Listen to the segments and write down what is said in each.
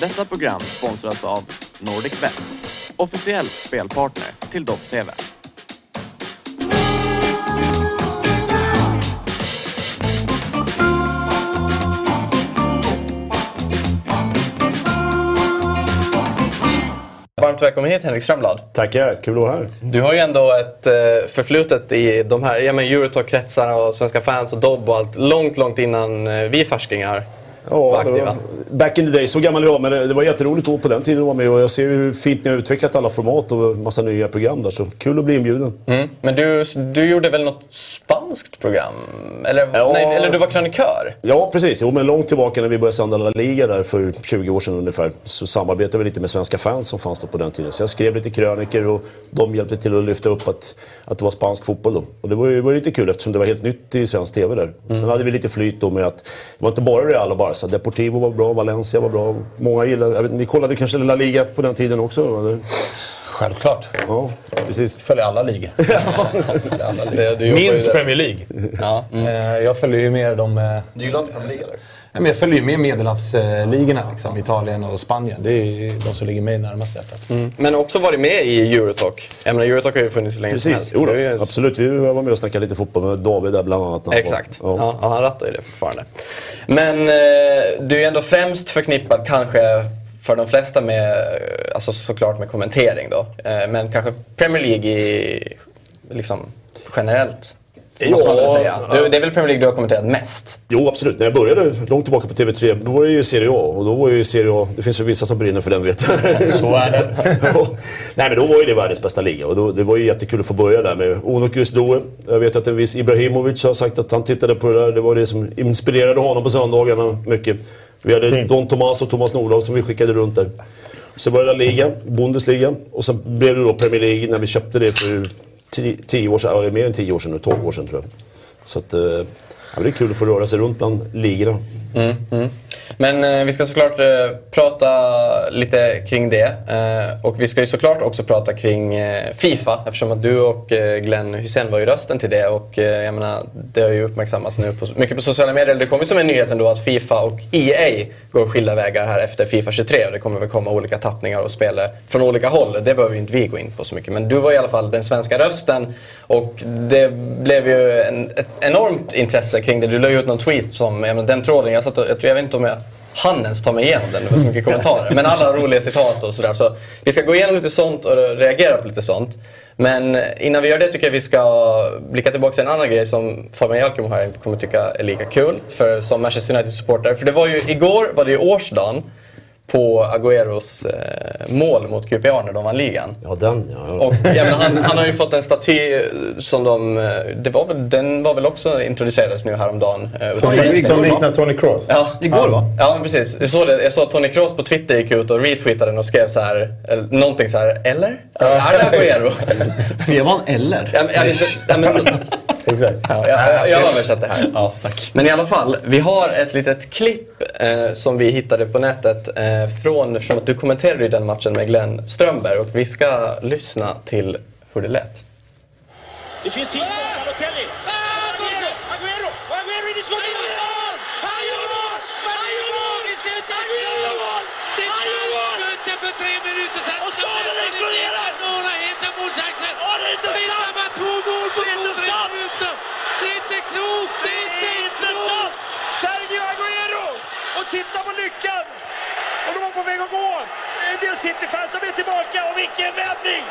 Detta program sponsras av NordicBet, officiell spelpartner till Dobb-TV. Varmt välkommen hit Henrik Strömblad. Tackar, kul att vara här. Du har ju ändå ett eh, förflutet i de här ja, Eurotalk-kretsarna och svenska fans och Dobb och allt långt, långt innan eh, vi färskingar Ja, aktiva. back in the day, så gammal är jag, men det, det var jätteroligt att på den tiden att vara med och jag ser hur fint ni har utvecklat alla format och massa nya program där. Så kul att bli inbjuden. Mm. Men du, du gjorde väl något spanskt program? Eller, Ja. nej, eller du var krönikör? Ja, precis. Jo, men långt tillbaka när vi började sända La Liga där för 20 år sedan ungefär så samarbetade vi lite med svenska fans som fanns då på den tiden. Så jag skrev lite kröniker och de hjälpte till att lyfta upp att, att det var spansk fotboll då. Och det var ju var lite kul eftersom det var helt nytt i svensk TV där. Sen hade vi lite flyt då med att det var inte bara Real och Barca. Deportivo var bra, Valencia var bra. Många gillade... Jag vet, ni kollade kanske La Liga på den tiden också? Eller? Självklart. Ja, precis. följer alla ligor. alla ligor. Minst. Premier League. Ja. Eh, Jag följer ju mer de... eh, Du gillar inte Premier League eller? Nej, men Jag följer ju med medelhavsligorna, liksom. Italien och Spanien. Det är ju de som ligger mig närmast hjärtat. Men också varit med i Eurotalk. Jag menar, Eurotalk har ju funnits så länge som Precis, helst. är ju- då, absolut. Vi var med och snackade lite fotboll med David där bland annat. var- Exakt. Ja. Ja, han rattar ju det fortfarande. Men eh, du är ändå främst förknippad kanske för de flesta med, eh, alltså såklart med kommentering då. Eh, men kanske Premier League i, liksom generellt. Ja, måste man väl säga. Du, det är väl Premier League du har kommenterat mest? Jo, absolut. När jag började långt tillbaka på TV3, då var det ju Serie A. Och då var ju Serie A, det finns väl vissa som brinner för den vet jag. Så är det. Nej men då var ju det världens bästa liga och då, det var ju jättekul att få börja där med Onuk Grisdoe. Jag vet att en viss Ibrahimovic har sagt att han tittade på det där. Det var det som inspirerade honom på söndagarna mycket. Vi hade Fint. Don Tomas och Thomas Nordahl som vi skickade runt där. Sen var det La Liga, Bundesliga och sen blev det då Premier League när vi köpte det för tio, tio år sedan, eller mer än tio år sedan nu, 12 år sedan tror jag. Så att, eh, ja, det är kul att få röra sig runt bland ligorna. Mm, mm. Men eh, vi ska såklart eh, prata lite kring det. Eh, och vi ska ju såklart också prata kring eh, Fifa eftersom att du och eh, Glenn Hussein var ju rösten till det. Och eh, jag menar, det har ju uppmärksammats nu på, mycket på sociala medier. Det kommer som en nyhet ändå att Fifa och EA går skilda vägar här efter Fifa 23. Och det kommer väl komma olika tappningar och spel från olika håll. Det behöver ju inte vi gå in på så mycket. Men du var i alla fall den svenska rösten. Och det blev ju en, ett enormt intresse kring det. Du la ju ut någon tweet som, jag menar, den tråden, jag, satt och, jag, jag vet inte om jag hann ens ta mig igenom den, det var så mycket kommentarer. Men alla roliga citat och sådär. Så vi ska gå igenom lite sånt och reagera på lite sånt. Men innan vi gör det tycker jag vi ska blicka tillbaka till en annan grej som Fabian Jalkemo här inte kommer tycka är lika kul. För som Manchester United-supporter. För det var ju, igår var det ju årsdagen på Agüeros eh, mål mot QPR när de vann ligan. Ja, den ja. ja. Och menar, han, han har ju fått en staty som de... eh, Det var väl, den var väl också introducerades nu häromdagen. eh, Som, liknar Tony Kroos. Ja, Igår va? Ja, precis. Jag såg, det. jag såg att Tony Kroos på Twitter gick ut och retweetade den och skrev så här, eller, någonting så här, eller? Är det Agüero? Skrev han eller? ja, men, ja, men, Exakt. ja, jag, jag, det här. Ja, tack. Men i alla fall, vi har ett litet klipp eh, som vi hittade på nätet eh, från, eftersom att du kommenterade den matchen med Glenn Strömberg och vi ska lyssna till hur det lät. Det finns tid för Balotelli. Aguero! Aguero! Aguero in i skottet! Han gör mål! Han gör mål! Han gör mål! Han gör mål! För tre minuter sedan. Och staden exploderar! Titta på lyckan! Och de var på väg att gå. En del City-fans, de är tillbaka och vilken vändning!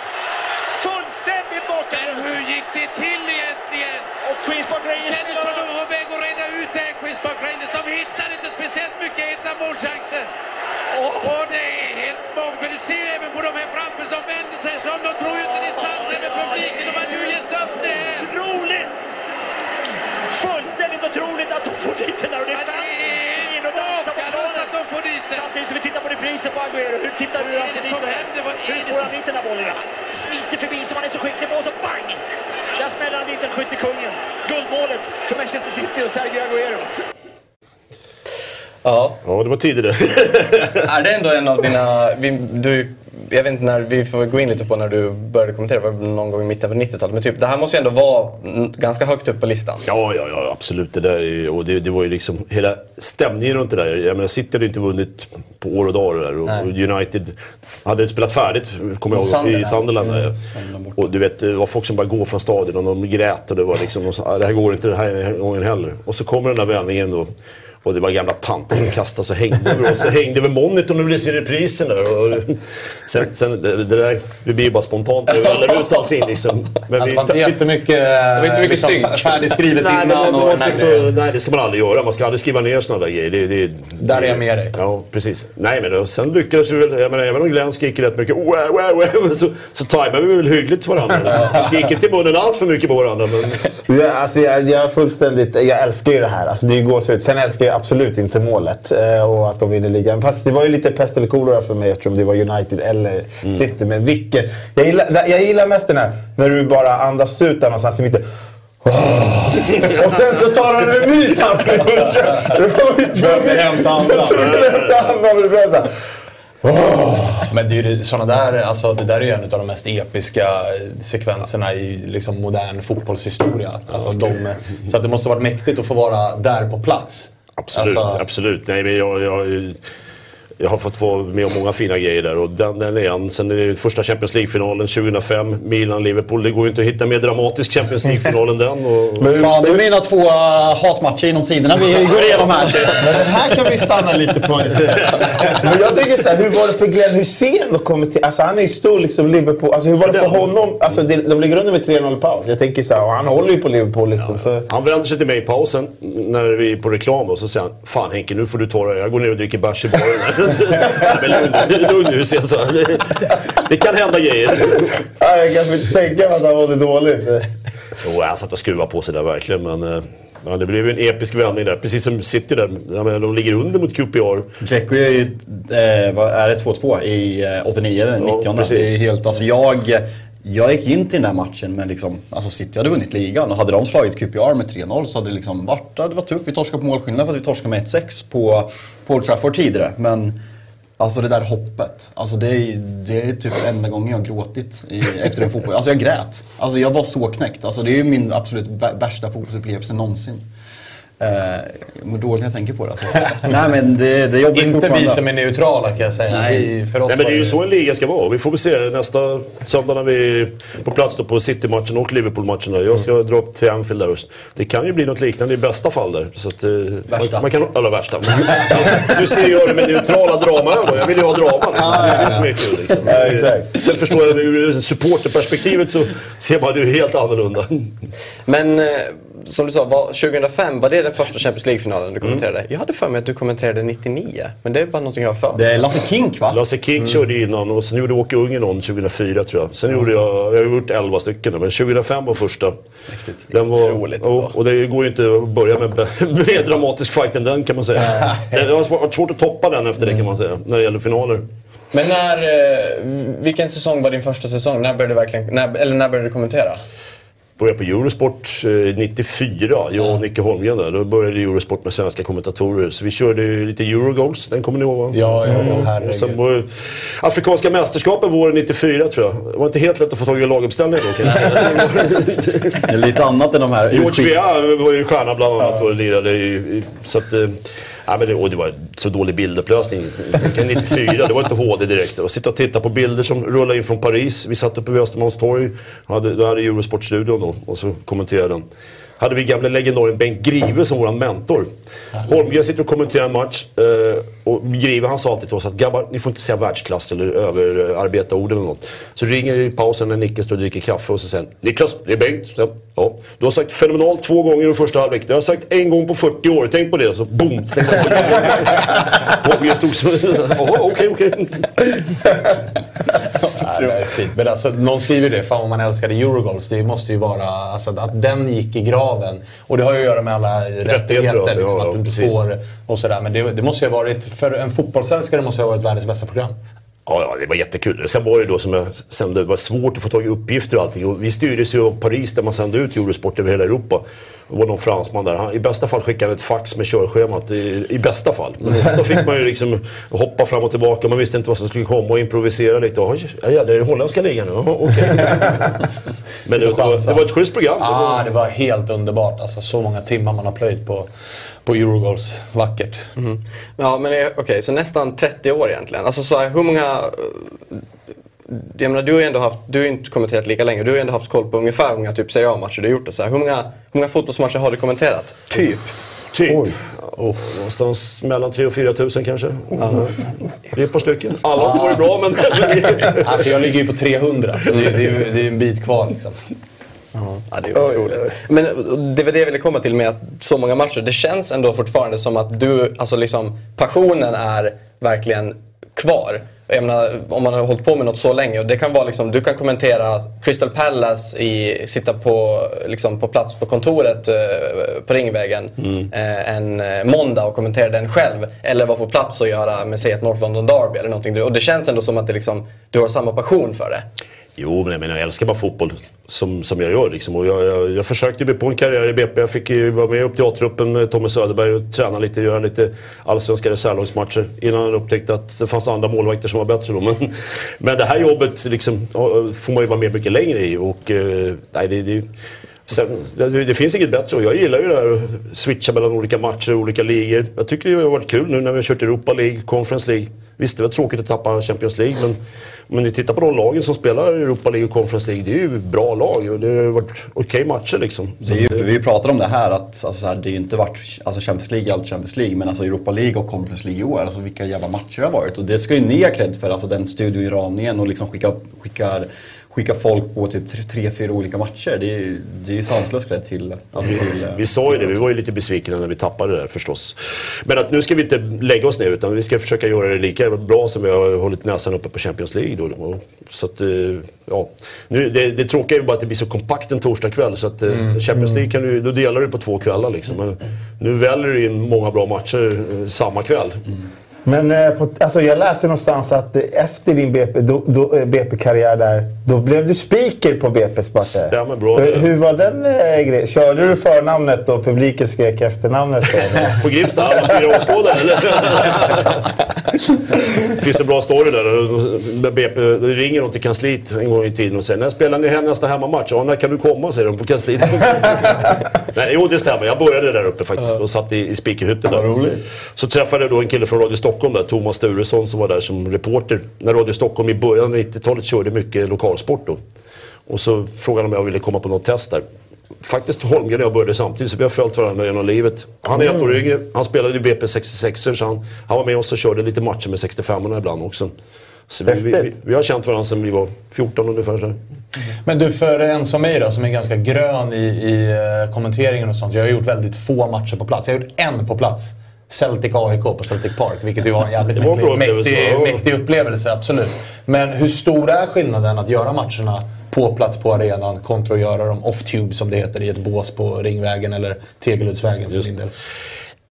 Fullständigt bakåt! hur gick det till egentligen? Och Queens Park Rangers... Kändes som de var på väg att reda ut det här, Queens Park Rangers. De hittade inte speciellt mycket hitta målchanser. Och det är helt magiskt. Men du ser ju även på de här framför, de vänder sig som de tror ju inte det är sant. Även publiken, de har nu gett upp det här. Otroligt! Fullständigt otroligt att de får dit den där och det är fans som in och dansar på planen. att de får dit den. Samtidigt som vi tittar på reprisen på Aguero. Hur tittar du han det får dit den? Hur det får han dit den där bollen? Han smiter förbi som han är så skicklig på och så bang! Där smäller han dit den skyttekungen. Guldmålet för Manchester City och Sergio Aguero. Ja, ja, det var tidigare. är det ändå en av dina... Du jag vet inte när, vi får gå in lite på när du började kommentera, var det någon gång i mitten på 90-talet. Men typ, det här måste ju ändå vara ganska högt upp på listan. Ja, ja, ja absolut. Det, där, är- och det, det var ju liksom hela stämningen runt det där. Jag menar, City hade inte vunnit på år och dag det där. Och, och United hade spelat färdigt, kommer jag ihåg, i Sunderland. där. Och du vet, det var folk som bara går från stadion och de grät och det var liksom, de sa, "Ah, det här går inte den här gången heller. Och så kommer den där vändningen då. Och det var gamla tanter som kastade sig hängde och hängde över monitorn och ville se reprisen där. Och sen, sen, det, det där, det blir ju bara spontant. Vi väller ut allting liksom. Men Det var inte jättemycket, var inte så mycket liksom, synk. fär- färdigskrivet Nej, innan. men det, och inte så, nej, det ska man aldrig göra. Man ska aldrig skriva ner såna där grejer. Det, det, Där är jag med dig. Ja, precis. Nej, men då, sen lyckades vi väl... Jag menar, även om Glenn skriker rätt mycket "Wow, wow, wow", så, så tajmade vi väl hyggligt varandra. Skriker inte i munnen allt för mycket på varandra. Men, Ja, alltså jag, jag, är fullständigt, jag älskar ju det här. Alltså det går så ut. Sen älskar jag absolut inte målet eh, och att de vinner ligan. Fast det var ju lite pest eller kolera för mig eftersom det var United eller City. Men vilken... Jag gillar, jag gillar mest den här när du bara andas ut där någonstans i mitten. Och sen så tar han en ny tappning. Hämta andan. hämta andan. det blir så här, Men det, är ju, såna där, alltså, det där är ju en av de mest episka sekvenserna i liksom, modern fotbollshistoria. Alltså, de, så det måste varit mäktigt att få vara där på plats. Absolut, Alltså, absolut. Nej, men jag, jag, jag har fått vara med om många fina grejer där. Och den, den är en. Sen är det första Champions League-finalen 2005. Milan-Liverpool. Det går ju inte att hitta mer dramatisk Champions League-final än den. Och, Fan, det är mina två uh, hatmatcher inom tiderna vi går igenom här. Men den här kan vi stanna lite på. Men jag tänker så här, hur var det för Glenn Hysén att komma till... Alltså han är ju stor liksom Liverpool. Alltså hur var det för honom? Alltså det, de ligger under med 3-0 i paus. Jag tänker så här, och han håller ju på Liverpool liksom. Så. Han vänder sig till mig i pausen när vi är på reklam och så säger han Fan Henke, nu får du ta det. Jag går ner och dricker bärs i baren. Men lugn, lugn nu, så. Det, det kan hända grejer. Ja, jag kan inte tänka mig att han mådde dåligt. Jo, han satt och skruvade på sig där verkligen. Men, eh, ja, det blev ju en episk vändning där. Precis som City där. Jag menar, de ligger under mot QPR. Dzeko är ju, eh, vad är det, 2-2 i eh, 89 eller 90 precis. Det är helt, alltså jag, jag gick in till den där matchen med liksom, alltså City hade vunnit ligan och hade de slagit QPR med 3-0 så hade det liksom varit, det var tufft. Vi torskade på målskillnad för att vi torskade med 1-6 på, på Old Trafford tidigare. Men Alltså det där hoppet. Alltså det är, det är typ enda gången jag har gråtit i, efter en fotboll. Alltså jag grät. Alltså jag var så knäckt. Alltså det är ju min absolut värsta fotbollsupplevelse någonsin. Eh, jag mår dåligt när jag tänker på det alltså. Nej men det, det är jobbigt inte vi som är neutrala kan jag säga. Nej. För oss Nej, men det är ju så en liga ska vara. Vi får väl se nästa söndag när vi är på plats då på City-matchen och Liverpool-matchen. Jag ska dra upp till Anfield där. Det kan ju bli något liknande i bästa fall där. Så att, eh, Värsta. Man, man kan, eller värsta. Du ser ju det med neutrala dramaögon. Jag vill ju ha drama. Det är det som är kul. Liksom. Ja, exakt. Sen förstår jag ur supporterperspektivet så ser man det ju helt annorlunda. Men eh, som du sa, var, 2005, var det den första Champions League-finalen du kommenterade? Jag hade för mig att du kommenterade 99, men det var någonting jag har för mig. Det är Lasse Kink va? Lasse King körde ju innan och sen gjorde Åke Ungen någon 2004 tror jag. Sen gjorde jag, jag har gjort 11 stycken men 2005 var första. Den var, Otroligt och, och det går ju inte att börja med mer dramatisk fight än den kan man säga. Det har varit svårt att toppa den efter det kan man säga, när det gäller finaler. Men när, eh, vilken säsong var din första säsong? När började du verkligen, när, eller när började du kommentera? Började på Eurosport eh, 94, jag och Nicke Holmgren där. Då började Eurosport med svenska kommentatorer. Så vi körde lite Eurogoals, den kommer ni ihåg va? Ja, ja, ja, Och herregud. sen var Afrikanska mästerskapen våren 94 tror jag. Det var inte helt lätt att få tag i laguppställningar då kan jag säga. Lite annat än de här George Weah var ju stjärna bland annat och lirade i, i, så att, eh, ja, men det, och det var så dålig bildupplösning. 94, det var inte HD direkt. Och sitta och titta på bilder som rullade in från Paris. Vi satt uppe vid Östermalmstorg. Hade, då hade Eurosport-studion då och så kommenterade den. Hade vi gamle legendarien Bengt Grive som våran mentor. Holmgren sitter och kommenterar en match eh, och Grive han sa alltid till oss att grabbar, ni får inte säga världsklass eller överarbeta-ord eller något. Så ringer det i pausen när Nicke står och dricker kaffe och så säger Niklas, det är Bengt. Så, jag, ja. Du har sagt fenomenalt två gånger i första halvlek. Det har jag sagt en gång på 40 år. Tänk på det. Så boom! stängde han på. Holmgren stod så... Okej, okej. Ja, det är fint. Men alltså, någon skriver det, fan vad man älskade Eurogoals. Det måste ju vara alltså, att den gick i graven. Och det har ju att göra med alla rättigheter. ja, liksom, ja, att du inte får och sådär. Men det, det måste ju ha varit, för en fotbollsälskare måste det ha varit världens bästa program. Ja, ja, det var jättekul. Sen var det då som jag sen det var svårt att få tag i uppgifter och allting. Och vi styrdes ju av Paris där man sände ut Eurosport över hela Europa. Det var någon fransman där. Han, I bästa fall skickade han ett fax med körschemat. I, i bästa fall. Men ofta fick man ju liksom hoppa fram och tillbaka. Man visste inte vad som skulle komma och improvisera lite. Oj, ja, det är det holländska ligan nu. Okej. Men det, det, var, det var ett schysst program. Det Ah, var- det var helt underbart. Alltså, så många timmar man har plöjt på, på Eurogoals. Vackert. Ja, men okej, så nästan 30 år egentligen. Alltså så här, hur många... eh, Jag menar, du har ju ändå haft, du har ju inte kommenterat lika länge. Du har ju ändå haft koll på ungefär hur många typ Serie A-matcher du har gjort. Och så här. Hur, många, hur många fotbollsmatcher har du kommenterat? Typ. Typ. Oh, någonstans mellan 3 och 4 tusen kanske. Det är ett par stycken. Alla har inte varit bra men... Alltså, jag ligger ju på 300, så det, det, är ju- det är en bit kvar. Liksom. Ja, det är otroligt. Men det var det jag ville komma till med att så många matcher. Det känns ändå fortfarande som att du, alltså liksom passionen är verkligen kvar. Jag menar, om man har hållit på med något så länge. Och det kan vara liksom, du kan kommentera Crystal Palace, i, sitta på, liksom, på plats på kontoret eh, på Ringvägen eh, en eh, måndag och kommentera den själv. Eller vara på plats och göra, med säg ett North London Derby eller någonting. Och det känns ändå som att det liksom, du har samma passion för det. Jo, men jag menar jag älskar bara fotboll som, som jag gör. Liksom. Och jag, jag, jag försökte mig på en karriär i BP. Jag fick ju vara med upp till A-truppen med Tommy Söderberg och träna lite, göra lite allsvenska reservlagsmatcher. Innan han upptäckte att det fanns andra målvakter som var bättre då. Men, men det här jobbet liksom, får man ju vara med mycket längre i. Och, eh, nej, det, det, Sen, det, det finns inget bättre och jag gillar ju det här att switcha mellan olika matcher och olika ligor. Jag tycker det har varit kul nu när vi har kört Europa League, Conference League. Visst, det var tråkigt att tappa Champions League men om ni tittar på de lagen som spelar Europa League och Conference League, det är ju bra lag och det har varit okej matcher liksom. Ju, det- vi pratade om det här att alltså, så här, det har ju inte varit alltså, Champions League, allt Champions League, men alltså Europa League och Conference League i år, alltså vilka jävla matcher det har varit. Och det ska ju ni ha cred för, alltså den studion i Ranien och liksom skicka, skickar, skicka folk på typ tre, fyra olika matcher. Det är, det är ju sanslös cred till, alltså, till... eh, Vi sa ju det, vi var ju lite besvikna när vi tappade det där förstås. Men att nu ska vi inte lägga oss ner utan vi ska försöka göra det lika bra som vi har hållit näsan uppe på Champions League. Då. Så att, eh, ja. nu, det, det tråkiga är ju bara att det blir så kompakt en torsdagkväll så att eh, Champions League kan du, då delar du på två kvällar liksom. Men nu väljer du in många bra matcher samma kväll. Men eh, på, alltså jag läste någonstans att eh, efter din BP, då, eh, BP-karriär där, då blev du speaker på BP Sport. Stämmer bra. Eh, Hur var den eh, grejen? Körde du förnamnet och publiken skrek efternamnet? På Grimsta, alla fyra åskådare eller? Finns det en bra story där? BP ringer de till kansliet en gång i tiden och säger när spelar ni nästa hemmamatch? Ja, när kan du komma? säger de på kansliet. Nej, jo, det stämmer. Jag började där uppe faktiskt och satt i, i speakerhytten där. Så träffade jag då en kille från Radio Stockholm där, Thomas Sturesson som var där som reporter. När Radio Stockholm i början av 90-talet körde mycket lokalsport då. Och så frågade han om jag ville komma på något test där. Faktiskt Holmgren och jag började samtidigt så vi har följt varandra genom livet. Han är ett år yngre. Han spelade i BP 66 så han, han var med oss och körde lite matcher med 65 ibland också. Så vi, vi, vi, har känt varandra sedan vi var 14 ungefär. Så. Men du, för en som mig då, som är ganska grön i, i eh, kommenteringen och sånt. Jag har gjort väldigt få matcher på plats. Jag har gjort en på plats. Celtic AIK på Celtic Park, vilket ju var en jävligt var mäktig, mäktig, mäktig upplevelse. Absolut. Men hur stor är skillnaden att göra matcherna på plats på arenan kontra att göra dem off-tube som det heter i ett bås på Ringvägen eller Tegeluddsvägen för Just min del?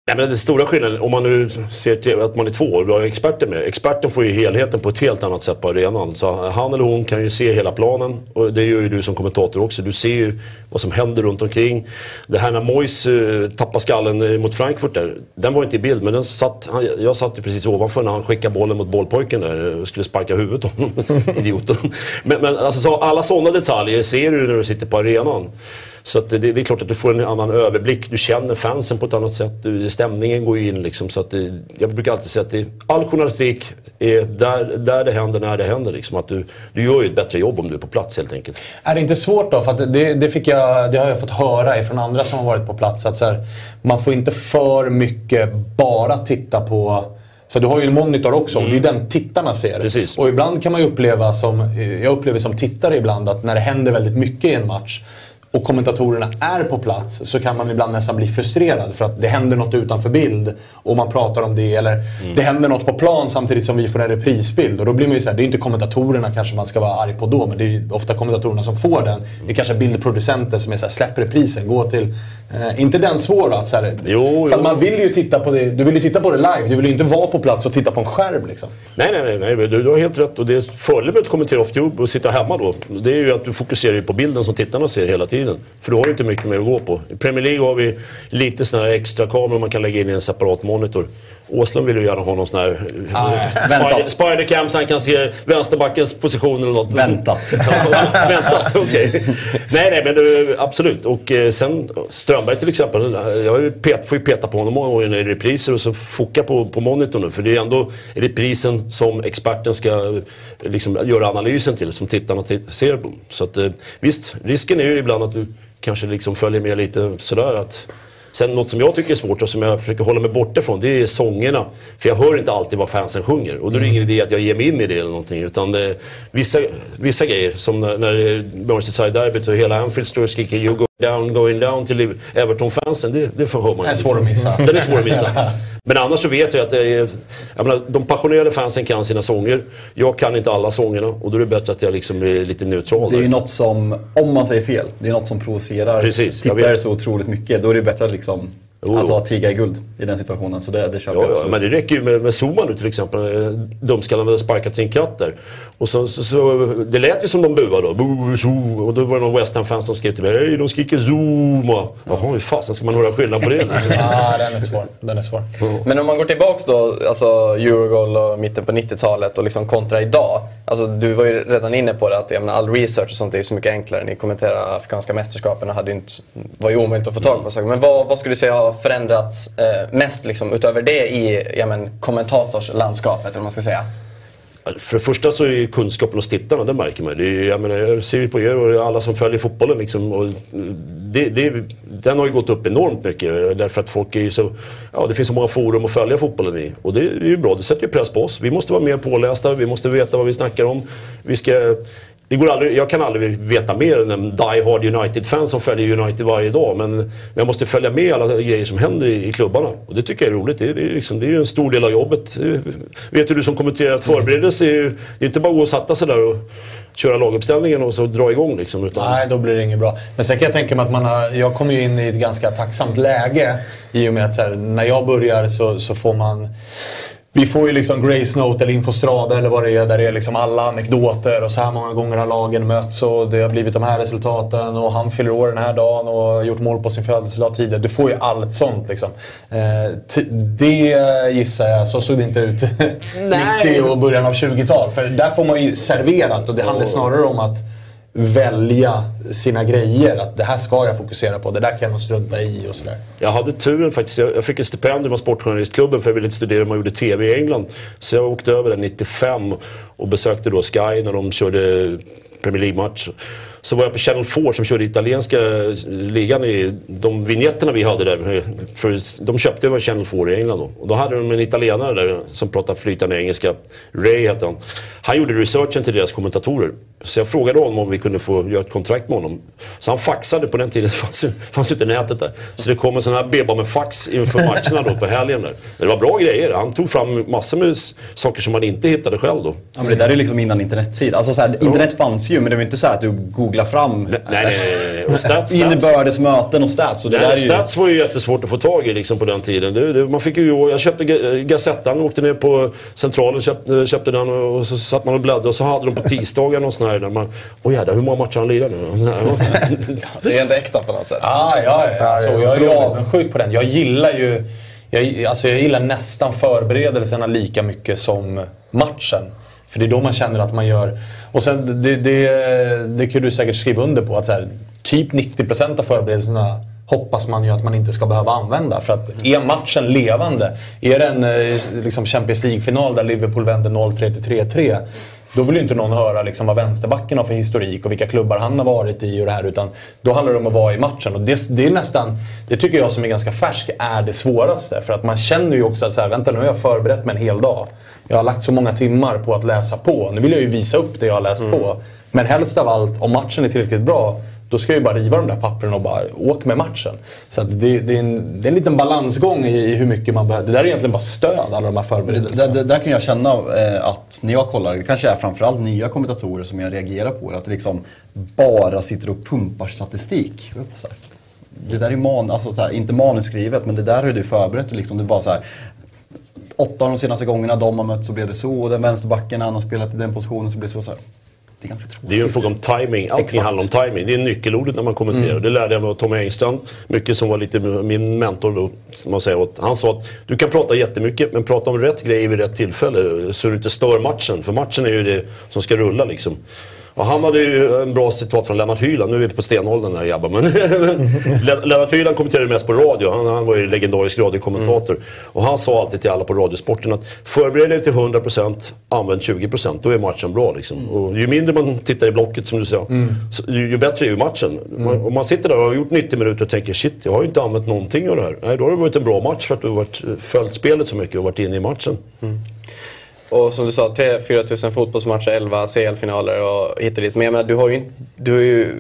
Nej, men den stora skillnaden, om man nu ser till att man är två och du har experter med. Experten får ju helheten på ett helt annat sätt på arenan. Så han eller hon kan ju se hela planen och det gör ju du som kommentator också. Du ser ju vad som händer runt omkring. Det här när Mois eh, uh, tappade skallen eh, mot Frankfurt där, den var inte i bild men den satt, han, jag satt ju precis ovanför när han skickade bollen mot bollpojken där och skulle sparka huvudet av honom. Idioten. Men, men alltså, så alla sådana detaljer ser du när du sitter på arenan. Så det, det är klart att du får en annan överblick. Du känner fansen på ett annat sätt. Du, stämningen går ju in liksom. Så att det, jag brukar alltid säga att det, all journalistik är där, där det händer, när det händer. Liksom. Att du, du gör ju ett bättre jobb om du är på plats helt enkelt. Är det inte svårt då? För det, det, fick jag, det har jag fått höra från andra som har varit på plats. Att här, man får inte för mycket bara titta på... För du har ju en monitor också och det är den tittarna ser. Precis. Och ibland kan man ju uppleva som... Jag upplever som tittare ibland att när det händer väldigt mycket i en match och kommentatorerna är på plats så kan man ibland nästan bli frustrerad för att det händer något utanför bild och man pratar om det eller det händer något på plan samtidigt som vi får en reprisbild och då blir man ju såhär, det är inte kommentatorerna kanske man ska vara arg på då men det är ju ofta kommentatorerna som får den. Det är kanske bildproducenter som är såhär, släpp reprisen, gå till, Eh, inte den svår att så här, Jo, För jo. man vill ju titta på det, du vill ju titta på det live. Du vill ju inte vara på plats och titta på en skärm liksom. Nej, nej, nej, nej du, du har helt rätt. Och det fördelen med att kommentera off Tube och sitta hemma då, det är ju att du fokuserar på bilden som tittarna ser hela tiden. För du har ju inte mycket mer att gå på. I Premier League har vi lite sådana här extra kameror man kan lägga in i en separat monitor. Åslund vill ju gärna ha någon sån här eh, spider, spidercam så han kan se vänsterbackens position eller något. Väntat. Väntat, okej. Nej, nej, men det, absolut. Och eh, sen Strömberg till exempel. Jag pet, får ju peta på honom många gånger i repriser och så foka på, på monitorn nu. För det är ändå reprisen som experten ska eh, liksom, göra analysen till, som tittarna ti- ser på. Så att, visst, risken är ju ibland att du kanske liksom följer med lite sådär att Sen något som jag tycker är svårt och som jag försöker hålla mig borta från det är sångerna. För jag hör inte alltid vad fansen sjunger. Och då är det ingen idé att jag ger mig in i det eller någonting. Utan det, vissa, vissa grejer som när, när är Merseyside-derbyt och hela Anfield står och skriker “You go down, going down” till Everton-fansen. Det, det får hör man Det är inte. svår att missa. Den är svår att missa. Men annars så vet jag att det är, jag menar, de passionerade fansen kan sina sånger. Jag kan inte alla sångerna och då är det bättre att jag liksom är lite neutral. Det är ju något som, om man säger fel, det är något som provocerar Precis, jag tittare så otroligt mycket. Då är det bättre att liksom, Jo. alltså, tiga i guld i den situationen. Så det, det köper Ja, jag ja, absolut. men det räcker ju med, med Zuma nu till exempel. Dumskallen hade sparkat sin katt där. Och så, så, så, det lät ju som de buade då. Boo, zoo. Och då var det någon West Ham-fans som skrev till mig. Hej, de skriker Zuma. Jaha, hur fasen ska man höra skillnad på det? Ja, den är svår. Den är svår. Men om man går tillbaks då, alltså Eurogoal och mitten på 90-talet och liksom kontra idag. Alltså du var ju redan inne på det att menar, all research och sånt är ju så mycket enklare. Ni kommenterade afrikanska mästerskapen och hade ju inte, var ju omöjligt att få tag på saker. Men vad, vad skulle du säga har förändrats eh, mest liksom, utöver det i ja, men, kommentatorslandskapet eller man ska säga? För det första så är ju kunskapen hos tittarna, det märker man. Det är, jag, menar, jag ser ju på er och alla som följer fotbollen. Liksom, och det, det, den har ju gått upp enormt mycket. Därför att folk är ju så... Ja, det finns så många forum att följa fotbollen i. Och det är ju bra. Det sätter ju press på oss. Vi måste vara mer pålästa, vi måste veta vad vi snackar om. Vi ska... Det går aldrig, jag kan aldrig veta mer än en Die Hard United-fan som följer United varje dag. Men jag måste följa med alla grejer som händer i, i klubbarna. Och det tycker jag är roligt. Det, är- det, är liksom, det är ju en stor del av jobbet. Vet ju du som kommenterar att förberedelse är ju... Det är inte bara att gå och sätta sig där och köra laguppställningen och så dra igång liksom. Utan, Nej, då blir det inget bra. Men sen kan jag tänka mig att man har, jag kommer ju in i ett ganska tacksamt läge i och med att så här, när jag börjar så, så får man... Vi får ju liksom Grace Note eller Infostrada eller vad det är, där det är liksom alla anekdoter och så här många gånger har lagen mötts och det har blivit de här resultaten och han fyller år den här dagen och har gjort mål på sin födelsedag tidigare. Du får ju allt sånt liksom. Eh, det gissar jag, så såg det inte ut 90 och början av 20-tal. För där får man ju serverat och det handlar snarare om att välja sina grejer. Att det här ska jag fokusera på, det där kan jag nog strunta i och sådär. Jag hade turen faktiskt. Jag jag fick ett stipendium av Sportjournalistklubben för jag ville studera hur man gjorde TV i England. Så jag åkte över där 95 och besökte då Sky när de körde Premier League-match. Så var jag på Channel 4 som körde italienska ligan i de vigneterna vi hade där. För de köpte var Channel 4 i England då. Och då hade de en italienare där som pratade flytande engelska. Ray hette han. Han gjorde researchen till deras kommentatorer. Så jag frågade honom om vi kunde få göra ett kontrakt med honom. Så han faxade på den tiden, det fanns, fanns inte nätet där. Så det kom en sån här beba med fax inför matcherna då på helgen där. Men det var bra grejer. Han tog fram massor med saker som man inte hittade själv då. Ja, men det där är liksom innan internettid. Alltså, så här, internet fanns ju, men det var inte så att du googlar fram Nej, nej, nej. Och stats, stats. innebördes möten och stats. Och det där Nej, är ju... Stats var ju jättesvårt att få tag i liksom, på den tiden. Det, det, man fick ju, jag köpte Ga- Gazettan, åkte ner på Centralen, köpte, köpte den och, och så satt man och bläddrade. Och så hade de på tisdagar någon sån här där man... Åh jädrar, hur många matcher har han lirat nu? Det är ändå äkta på något sätt. Ah, ja, ja. Alltså, jag är ju avundsjuk på den. Jag gillar ju... Jag, alltså, jag gillar nästan förberedelserna lika mycket som matchen. För det är då man känner att man gör... Och sen, det, det, det kan du säkert skriva under på. att så här, Typ 90% av förberedelserna hoppas man ju att man inte ska behöva använda. För att är matchen levande, är det en eh, liksom Champions League-final där Liverpool vänder 0-3 till 3-3. Då vill ju inte någon höra liksom vad vänsterbacken har för historik och vilka klubbar han har varit i och det här. Utan då handlar det om att vara i matchen. Och det, det är nästan, det tycker jag som är ganska färsk, är det svåraste. För att man känner ju också att så här, vänta nu har jag förberett mig en hel dag. Jag har lagt så många timmar på att läsa på. Nu vill jag ju visa upp det jag har läst på. Men helst av allt, om matchen är tillräckligt bra, då ska jag ju bara riva de där papperna och bara åka med matchen. Så att det, det, är en, det är en liten balansgång i, i hur mycket man behöver. Det där är egentligen bara stöd, alla de här förberedelserna. Det där, där kan jag känna eh, att när jag kollar, det kanske är framförallt nya kommentatorer som jag reagerar på, att det liksom bara sitter och pumpar statistik. Det där är ju man, alltså så här, inte manusskrivet, men det där har du förberett. Liksom. Det är bara så här, åtta av de senaste gångerna de har mött så blev det så. Och den vänsterbacken, han har spelat i den positionen så blev det så. så här. Det är ganska tråkigt. Det är ju en fråga om timing. Allting Exakt. handlar om timing. Det är nyckelordet när man kommenterar. Det lärde jag mig av Tommy Engstrand. Mycket som var lite min mentor då. Man säger åt. Han sa att du kan prata jättemycket men prata om rätt grejer vid rätt tillfälle. Så du inte stör matchen. För matchen är ju det som ska rulla liksom. Och han hade ju en bra citat från Lennart Hyland. Nu är vi på stenåldern här grabbar. Men Len- Lennart Hyland kommenterade mest på radio. Han, han var ju legendarisk radiokommentator. Och han sa alltid till alla på Radiosporten att förbered dig till 100%, använd 20%. Då är matchen bra liksom. Och ju mindre man tittar i blocket som du sa, så, ju, ju bättre är ju matchen. Man, om man sitter där och har gjort 90 minuter och tänker shit, jag har ju inte använt någonting av det här. Nej, då har det varit en bra match för att du har varit, följt spelet så mycket och varit inne i matchen. Och som du sa, 3-4 tusen fotbollsmatcher, 11 CL-finaler och hit och dit. Men jag menar, du har ju inte... Du, har ju,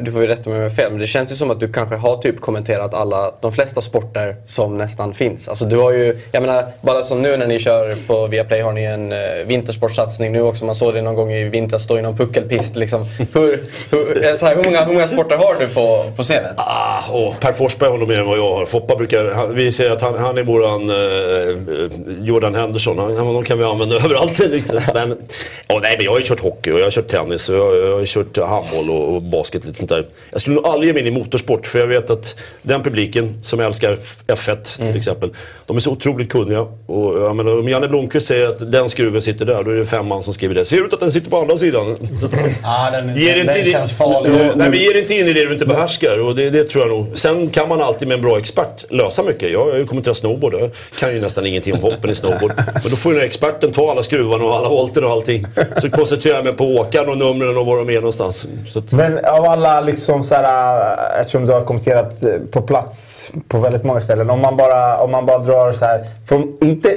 du får ju rätta mig om jag har fel, men det känns ju som att du kanske har typ kommenterat alla, de flesta sporter som nästan finns. Alltså du har ju, jag menar, bara som nu när ni kör på Viaplay har ni en eh, vintersportsatsning nu också. Man såg det någon gång i vintras stå i någon puckelpist liksom. Hur, hur, så här, hur, många, hur många sporter har du på, på CVt? Ah, per Forsberg har nog mer än vad jag har. Foppa brukar, han, vi säger att han, han är våran eh, eh Jordan Henderson. Han, honom kan vi använda överallt. Liksom. Men, oh, nej, men jag har ju kört hockey och jag har kört tennis och jag, jag har kört handboll och, och basket. Lite sånt där. Jag skulle nog aldrig ge mig in i motorsport för jag vet att den publiken som älskar F1 till exempel. De är så otroligt kunniga. Och, jag menar, om Janne Blomqvist säger att den skruven sitter där, då är det fem man som skriver det. Ser ut att den sitter på andra sidan? Så att, Ah, den, inte känns farlig. Nej, men ge dig inte in i det du inte behärskar. Och det, det tror jag nog. Sen kan man alltid med en bra expert lösa mycket. Jag har ju kommenterat snowboard. Jag kan ju nästan ingenting om hoppen i snowboard. Men då får ju den här experten ta alla skruvarna och alla volter och allting. Så koncentrerar jag mig på åkaren och numren och var de är någonstans. Så att, Men av alla, liksom så här, eh, eftersom du har kommenterat eh, på plats på väldigt många ställen. Om man bara, om man bara drar så här, från, inte,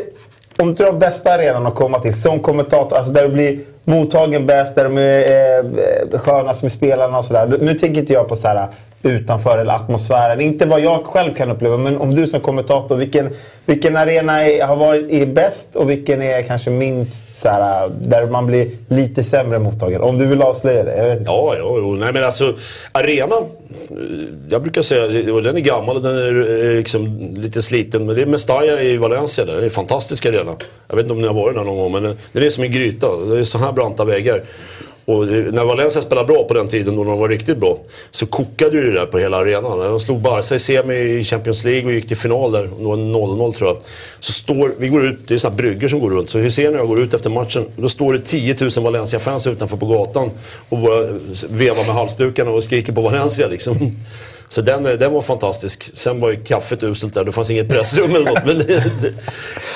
om du drar bästa arenan att komma till som kommentator, alltså där du blir mottagen bäst, där de är eh, skönast med spelarna och sådär. Nu tänker inte jag på så här utanför eller atmosfären. Inte vad jag själv kan uppleva, men om du som kommentator, vilken, vilken arena är, har varit är bäst och vilken är kanske minst så här, där man blir lite sämre mottagen? Om du vill avslöja det. Jag vet inte. Ja, ja, jo. Nej men alltså arenan. Eh, jag brukar säga, och den är gammal och den är eh, liksom lite sliten. Men det är Mestalla i Valencia där. Det är en fantastisk arena. Jag vet inte om ni har varit där någon gång men den- den är som en gryta. Det är så här branta väggar. Och det- när Valencia spelade bra på den tiden, då de var riktigt bra, så kokade ju det där på hela arenan. När de slog Barca i semi i Champions League och gick till final där, det var 0-0 tror jag. Så står, vi går ut, det är sådana bryggor som går runt, så Hysén och jag går ut efter matchen. Då står det 10 000 Valencia-fans utanför på gatan och bara vevar med halsdukarna och skriker på Valencia liksom. Så den, den var fantastisk. Sen var ju kaffet uselt där. Det fanns inget pressrum eller något. Men.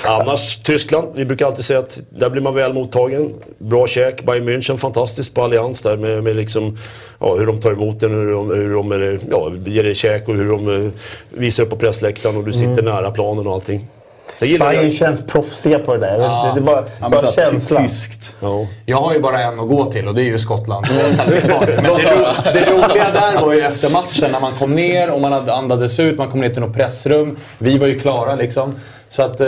Annars, Tyskland. Vi brukar alltid säga att där blir man väl mottagen. Bra käk. Bayern München, fantastiskt på Allians där med, med liksom, ja, hur de tar emot den, hur de, hur de eh, ja, ger dig käk och hur de eh, visar upp på pressläktaren och du sitter nära planen och allting. Bayern jag... känns proffsiga på det där. Jag inte, Det är bara, Ja, bara känslan. Tyskt. Ja. Jag har ju bara en att gå till och det är ju Skottland. Men det, ro, det roliga där var ju efter matchen när man kom ner och man hade andades ut. Man kom ner till något pressrum. Vi var ju klara liksom. Så att eh,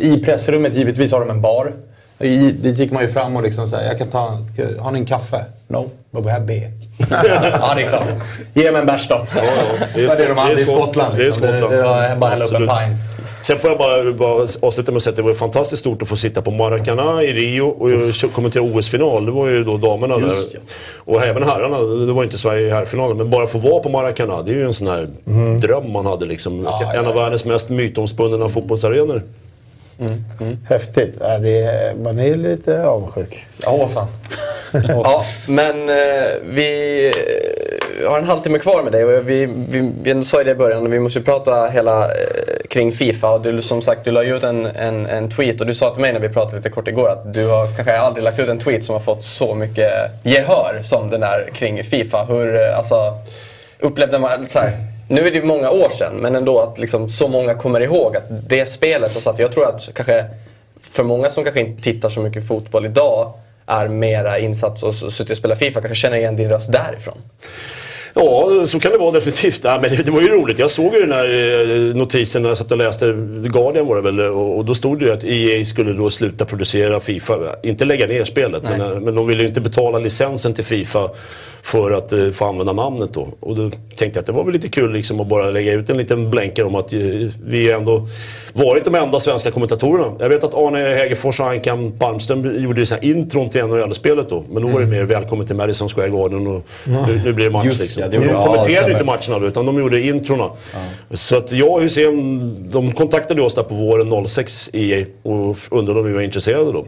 i pressrummet givetvis har de en bar. I, dit gick man ju fram och liksom såhär, jag kan ta, har ni en kaffe? No, but we have beer. Ja, det är klart. Ge mig en bärs då. Ja, ja. Det är, det, de, det är Skottland. Det är Liksom. Skottland. Det, bara hälla upp en pint. Sen får jag bara, bara avsluta med att säga att det var fantastiskt stort att få sitta på Maracana i Rio och kommentera OS-final. Det var ju då damerna där. Och även herrarna. Det var inte Sverige i herrfinalen. Men bara få vara på Maracana, det är ju en sån här dröm man hade liksom. en av världens mest mytomspunna fotbollsarenor. Häftigt. Ja, det är, man är ju lite avundsjuk. Ja, fan. Ja, men eh, vi eh, har en halvtimme kvar med dig och vi, vi, vi sa ju det i början, vi måste ju prata hela eh, kring Fifa. Och du, som sagt, du la ut en, en, en tweet och du sa till mig när vi pratade lite kort igår att du har kanske aldrig lagt ut en tweet som har fått så mycket gehör som den där kring Fifa. Hur, eh, alltså, upplevde man så här, nu är det ju många år sedan, men ändå att liksom så många kommer ihåg att det spelet och så att jag tror att kanske för många som kanske inte tittar så mycket fotboll idag är mera insatt och suttit och spelat Fifa kanske känner igen din röst därifrån. Ja, så kan det vara definitivt. Nej, men det, det var ju roligt. Jag såg ju den här eh, notisen när jag satt och läste. The Guardian var det väl. Och, och då stod det ju att EA skulle då sluta producera Fifa. Inte lägga ner spelet, men, eh, men de ville ju inte betala licensen till Fifa för att eh, få använda namnet då. Och då tänkte jag att det var väl lite kul liksom att bara lägga ut en liten blänkare om att eh, vi ändå varit de enda svenska kommentatorerna. Jag vet att Arne Hägerfors och Ankan Palmström gjorde här intron till NHL-spelet då. Men då var det mer välkommen till Madison Square Garden och nu, nu blir det match liksom. Ja, det de gjorde- ja, kommenterade stämmer. inte matcherna då, utan de gjorde introna. Så att jag och Hysén, de kontaktade oss där på våren 06 EA och undrade om vi var intresserade då.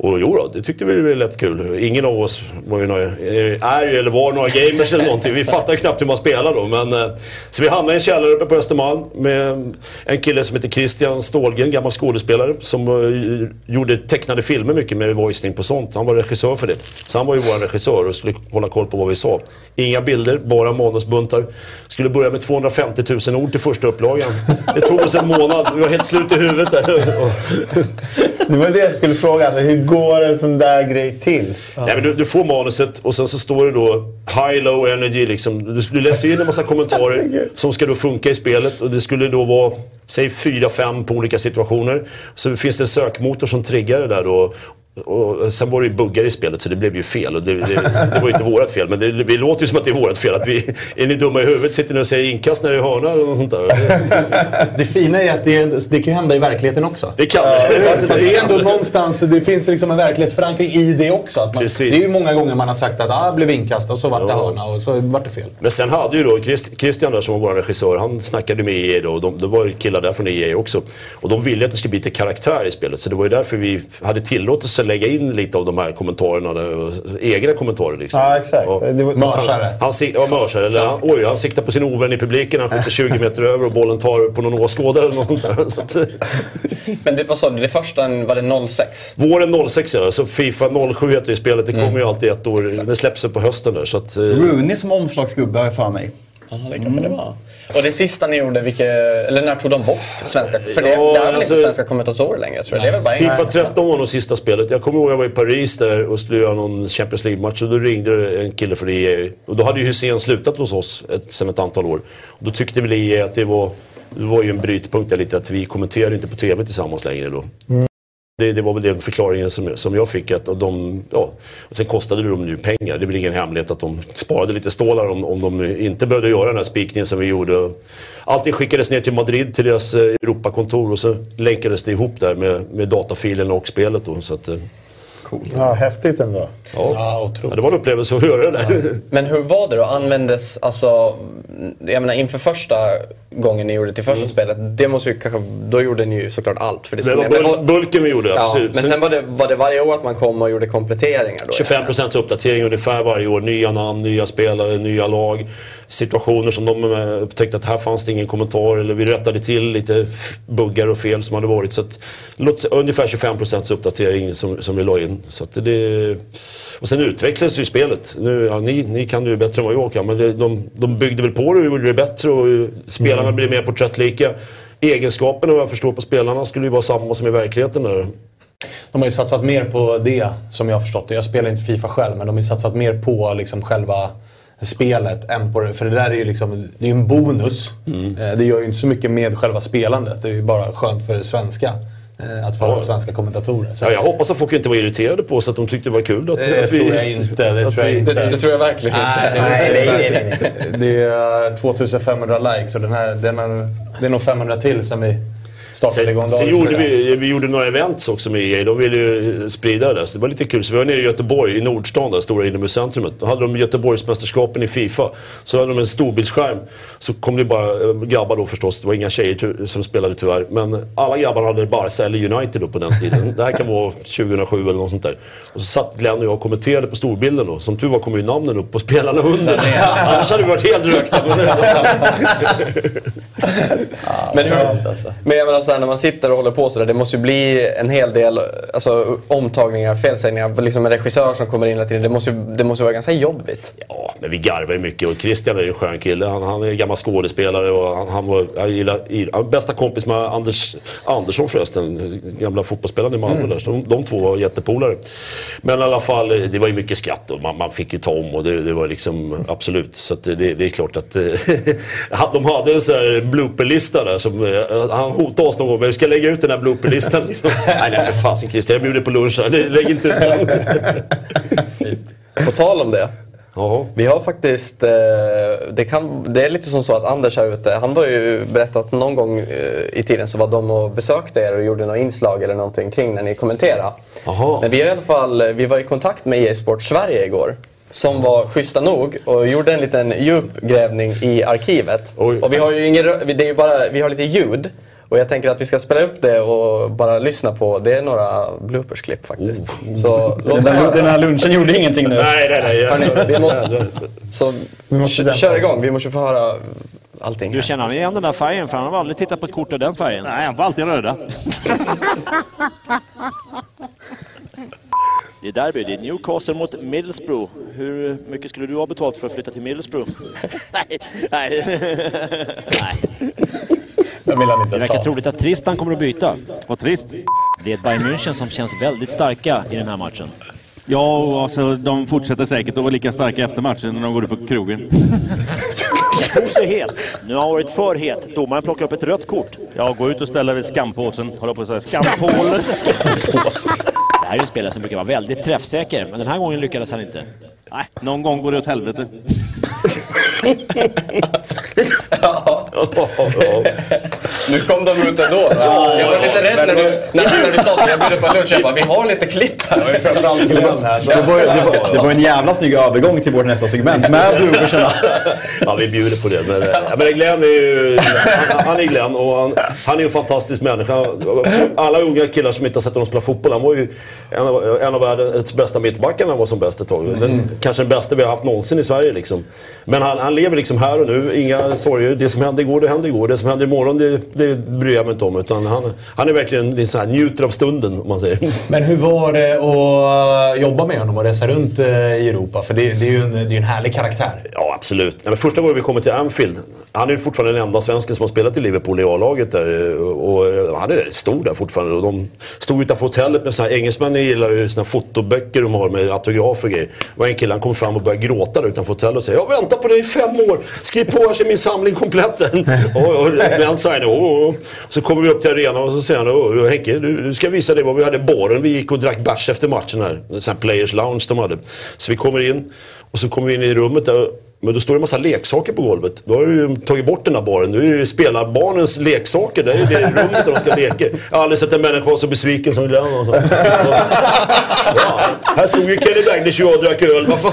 Och jo då, det tyckte vi var lätt kul. Ingen av oss var ju några, är ju eller var några gamers eller någonting. Vi fattade ju knappt hur man spelar då. Men, eh, så vi hamnade i en källare uppe på Östermalm med en kille som heter Christian Stålgren, gammal skådespelare. Som eh, gjorde tecknade filmer mycket med voicing på sånt. Han var regissör för det. Så han var ju vår regissör och skulle hålla koll på vad vi sa. Inga bilder, bara manusbuntar. Skulle börja med 250 000 ord till första upplagan. Det tog oss en månad. Vi var helt slut i huvudet där. Det var det jag skulle fråga. Alltså, hur går en sån där grej till? Nej, men du, du får manuset och sen så står det då high, low energy. Liksom. Du, du läser in en massa kommentarer som ska då funka i spelet. Och det skulle då vara, säg fyra, fem på olika situationer. Så finns det en sökmotor som triggar det där då. Och sen var det ju buggar i spelet så det blev ju fel. Och det, det, det var ju inte vårat fel, men det, det låter ju som att det är vårat fel. Att vi, är ni dumma i huvudet? Sitter ni och säger inkast när det är hörna eller något sånt där? Det fina är att det, det kan hända i verkligheten också. Det kan Så det är ändå någonstans, det finns liksom en verklighetsförankring i det också. Att man, det är ju många gånger man har sagt att ah, blev inkast och så vart det Ja. hörna och så vart det fel. Men sen hade ju då Christ- Christian där som var vår regissör, han snackade med EA då. Och de, det var killar där från EA också. Och de ville att det skulle bli lite karaktär i spelet. Så det var ju därför vi hade tillåtelse lägga in lite av de här kommentarerna. och Egna kommentarer liksom. Ja, exakt. Det var- Mörsare. Han, ja, mörsare. Eller han, oj, han siktar på sin ovän i publiken. Han skjuter 20 meter över och bollen tar på någon åskådare eller något där. Men det, vad sa du, det första var det 06? våren 06 ja, så Fifa 07 heter ju spelet. Det kommer ju alltid ett år. Det släpps på hösten där. Så att, eh, Rooney som omslagsgubbe har jag för mig. Ja, det kanske det var. Och det sista ni gjorde, vilket, eller när tog de bort svenska? För det, Ja, det är alltså- inte svenska kommentatorer längre tror jag. Det Fifa engelska? 13 var nog sista spelet. Jag kommer ihåg jag var i Paris där och skulle göra någon Champions League-match och då ringde en kille från EA. Och då hade ju Hussein slutat hos oss ett, sen ett antal år. Och då tyckte väl EA att det var, det var ju en brytpunkt där lite att vi kommenterar inte på TV tillsammans längre då. Det, det var väl den förklaringen som, som jag fick. Att de, ja, och sen kostade dem nu pengar. Det är väl ingen hemlighet att de sparade lite stålar om, om de inte behövde göra den här spikningen som vi gjorde. Allting skickades ner till Madrid till deras eh, Europakontor och så länkades det ihop där med, med datafilen och spelet. Då, så att, eh, Ja, häftigt ändå. ja. Ja, Ja, otroligt. det var en upplevelse att göra det där. Men hur var det då? Användes, alltså, jag menar inför första gången ni gjorde till första spelet, det måste ju kanske, då gjorde ni ju såklart allt för det Det var skulle- men bul- bulken vi gjorde, Ja, absolut. men sen var det, var det varje år att man kom och gjorde kompletteringar då? 25 procents uppdatering ungefär varje år. Nya namn, nya spelare, nya lag. Situationer som de eh, upptäckte att här fanns det ingen kommentar eller vi rättade till lite buggar och fel som hade varit. Så att, låt, ungefär 25 procents uppdatering som, som vi la in. Så att det, och sen utvecklades ju spelet. Nu, ja, ni, ni kan det ju bättre än vad jag kan men det, de, de byggde väl på det och gjorde det bättre och eh, spelarna blev mer porträttlika. Egenskaperna vad jag förstår på spelarna skulle ju vara samma som i verkligheten. Där. De har ju satsat mer på det, som jag har förstått det. Jag spelar inte Fifa själv, men de har ju satsat mer på liksom själva spelet än på det. För det där är ju liksom, det är en bonus. Eh, Det gör ju inte så mycket med själva spelandet. Det är ju bara skönt för svenska. Eh, Att få ha svenska kommentatorer. Så Ja, jag hoppas att folk inte var irriterade på oss, att de tyckte det var kul. Att, det att vi, tror jag inte. Det tror jag vi- inte. Det, det tror jag verkligen inte. Nej, nej, nej, nej. Det är 2500 likes och den här, den är, det är nog 500 till sen vi startade igång Sen, gjorde vi, vi gjorde några events också med EA. De ville ju sprida det där. Så det var lite kul. Så vi var nere i Göteborg, i Nordstan, där stora inomhuscentrumet. Då hade de Göteborgsmästerskapen i Fifa. Så hade de en storbildsskärm. Så kom det bara eh, grabbar då förstås. Det var inga tjejer som spelade tyvärr. Men alla grabbar hade Barca eller United då på den tiden. Det här kan vara 2007 eller något sånt där. Och så satt Glenn och jag och kommenterade på storbilden då. Som tur var kom ju namnen upp på spelarna under. Annars hade vi varit helt rökta. Men, hur, men jag menar, bara så här, när man sitter och håller på sådär, det måste ju bli en hel del alltså, omtagningar, felsägningar, liksom en regissör som kommer in hela tiden. Det måste ju, det måste vara ganska jobbigt. Ja, men vi garvar ju mycket och Christian är ju en skön kille. Han, han är gammal skådespelare och han, han var gillar, han är bästa kompis med Anders Andersson förresten, gamla fotbollsspelaren i Malmö. Där. Så de, de två var jättepolare. Men i alla fall, det var ju mycket skratt och man, man fick ju ta om och det, det var liksom absolut. Så det, det är klart att de hade en sån här blooperlista där som eh, han hotade oss någon gång. Men vi ska lägga ut den här blooperlistan liksom. nej, nej för fasen Christian, jag bjuder på lunch här. Lägg inte ut den. På tal om det. Jaha. Vi har faktiskt, eh, det, kan, det är lite som så att Anders här ute, han var ju berättat att någon gång eh, i tiden så var de och besökte er och gjorde några inslag eller någonting kring när ni kommenterade. Jaha. Men vi, har i alla fall, vi var i kontakt med e-sport Sverige igår. Som var schyssta nog och gjorde en liten djupgrävning i arkivet. Oj. Och vi har ju ingen, det är ju bara, vi har lite ljud. Och jag tänker att vi ska spela upp det och bara lyssna på. Det är några bloopersklipp faktiskt. Så låt Den, höra. den här lunchen gjorde ingenting nu. Nej, nej, nej. Hörni, vi måste, så måste kö- dämpa kör igång. Vi måste få höra allting. Du här. känner han igen den där färgen? För han har aldrig tittat på ett kort av den färgen. Nej, han får alltid röda. Det är derby. Det är Newcastle mot Middlesbrough. Hur mycket skulle du ha betalt för att flytta till Middlesbrough? nej, nej. nej. Den vill han inte Det verkar troligt att Tristan kommer att byta. Vad trist. Det är ett Bayern München som känns väldigt starka i den här matchen. Ja, och alltså, de fortsätter säkert att vara lika starka efter matchen när de går ut på krogen. Fokus är het. Nu har han varit för het. Domaren plockar upp ett rött kort. Ja, gå ut och ställa vid skampåsen. Hålla på att säga skampålen. Det här är en spelare som brukar vara väldigt träffsäker, men den här gången lyckades han inte. Nej, någon gång går det åt helvete. oh, oh. Nu kom de ut ändå. jag var lite rädd när du, när, när du sa så. Jag bjuder på lunch. Jag bara, vi har lite klipp här. Framförallt Glenn här. Det var, det, var, det var en jävla snygg övergång till vårt nästa segment med bloopersarna. Ja, vi bjuder på det. Men, men Glenn är ju... Han, han är Glenn och han, han är ju en fantastisk människa. Alla unga killar som inte har sett honom spela fotboll. Han var ju en av, en av världens bästa mittbackar när han var som bäst ett tag. Den, Kanske den bästa vi har haft någonsin i Sverige. Liksom. Men han, han lever liksom här och nu. Inga sorger. Det som hände igår, det hände igår. Det som händer imorgon, det, det bryr jag mig inte om. Utan han, han är verkligen så här, njuter av stunden, om man säger. Men hur var det att jobba med honom och resa runt eh, i Europa? För det, det är ju en, det är en härlig karaktär. Ja, absolut. Ja, men första gången vi kommer till Anfield. Han är ju fortfarande den enda svensken som har spelat i Liverpool i A-laget där. Eh, och och han är stor där fortfarande. Och de stod utanför hotellet med såna här engelsmän gillar ju såna fotoböcker de har med autografer och grejer. Det var en kille, han kom fram och började gråta där utanför hotellet och säger Jag väntar på dig i fem år. Skriv på här så är min samling komplett. och, och, men signar, och, och, så kommer vi upp till arenan och så säger han oh, oh, Henke, du, du ska visa dig vad vi hade i baren. Vi gick och drack bärs efter matchen här. En sån här players lounge de hade. Så vi kommer in och så kommer vi in i rummet där. Men då står det en massa leksaker på golvet. Då har du ju tagit bort den där baren. Nu är det spelarbarnens leksaker. Det är ju det rummet där de ska leka. Jag har aldrig sett en människa vara så besviken som Glenn. Och så. Alltså. Ja, här stod ju Kenny Bagnish och jag och drack öl. Vad fan.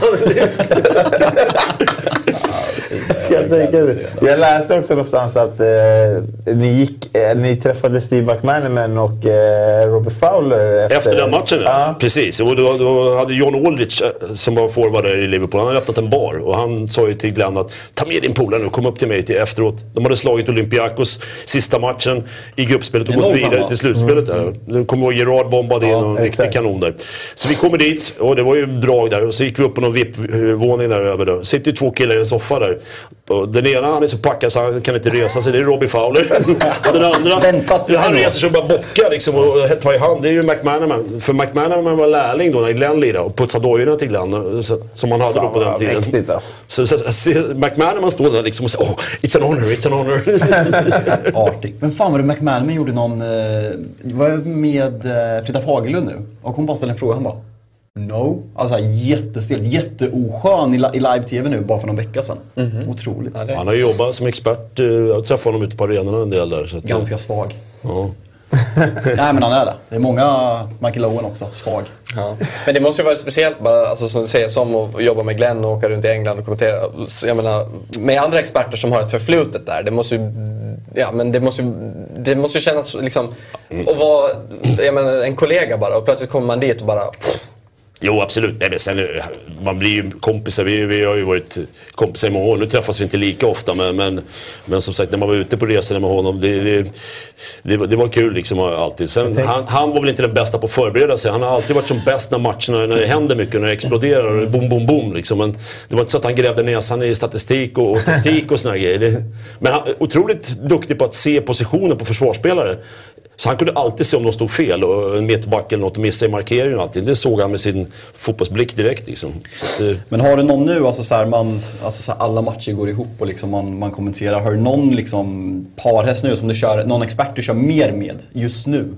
Jag, tänker, jag läste också någonstans att eh, ni, gick, eh, ni träffade Steve McManaman och eh, Robert Fowler efter, Efter den matchen, ja. Precis. Och då, då hade John Aldrich, eh, som var forward där i Liverpool, han hade öppnat en bar. Och han sa ju till Glenn att ta med din polare nu, kom upp till mig till efteråt. De hade slagit Olympiakos sista matchen i gruppspelet och Det gått vidare till slutspelet. Mm. Du kommer ihåg Gerard bombade in Ja, och en riktig kanon där. Så vi kommer dit och det var ju drag där. Och så gick vi upp på någon VIP-våning där över. Då. sitter ju två killar i en soffa där. Och den ena han är så packad så han kan inte resa sig. Det är Robbie Fowler. och den andra, han reser sig och bara bockar liksom och tar i hand. Det är ju McManaman. För McManaman var lärling då när Glenn lirade och putsade dojorna till Glenn. Så, som han hade då Fan, på den tiden. mäktigt alltså. Så, så, så, McManaman står där liksom och säger oh, it's an honor, it's an honor. Artig. Men fan var det McManaman gjorde någon... Eh, var jag med eh, Frida Fagerlund nu? Och hon bara ställde en fråga. Han bara No. Alltså jättestel, jätteoskön i, i live-tv nu bara för någon vecka sedan. Otroligt. han har ju jobbat som expert. eh, Jag träffade honom ute på arenorna en del där. Så att, Ganska svag. Ja. Nej men han är det. Det är många Michael Owen också, svag. Ja. Men det måste ju vara speciellt bara, alltså, som du säger, som att jobba med Glenn och åka runt i England och kommentera. Jag menar, med andra experter som har ett förflutet där. Det måste ju, ja, men det måste, ju- det måste kännas liksom, att vara jag menar, en kollega bara och plötsligt kommer man dit och bara... Jo, absolut. Nej, men sen, eh, man blir ju kompisar. Vi, vi har ju varit kompisar i många år. Nu träffas vi inte lika ofta, men, men, men som sagt, när man var ute på resor med honom, det, det, det, var- det var kul liksom alltid. Sen, han, han var väl inte den bästa på att förbereda sig. Han har alltid varit som bäst när matcherna, när det händer mycket, när det exploderar och det boom, boom, boom. Liksom. Men det var inte så att han grävde näsan i statistik och, och taktik och såna grejer. Men han otroligt duktig på att se positioner på försvarsspelare. Så han kunde alltid se om de stod fel och en meterback eller något och missade i markeringen och allting. Det såg han med sin fotbollsblick direkt liksom. Det... Men har du någon nu, alltså så här, man, alltså så här, alla matcher går ihop och liksom man, man kommenterar. Har du någon liksom parhäst nu som du kör, någon expert du kör mer med just nu?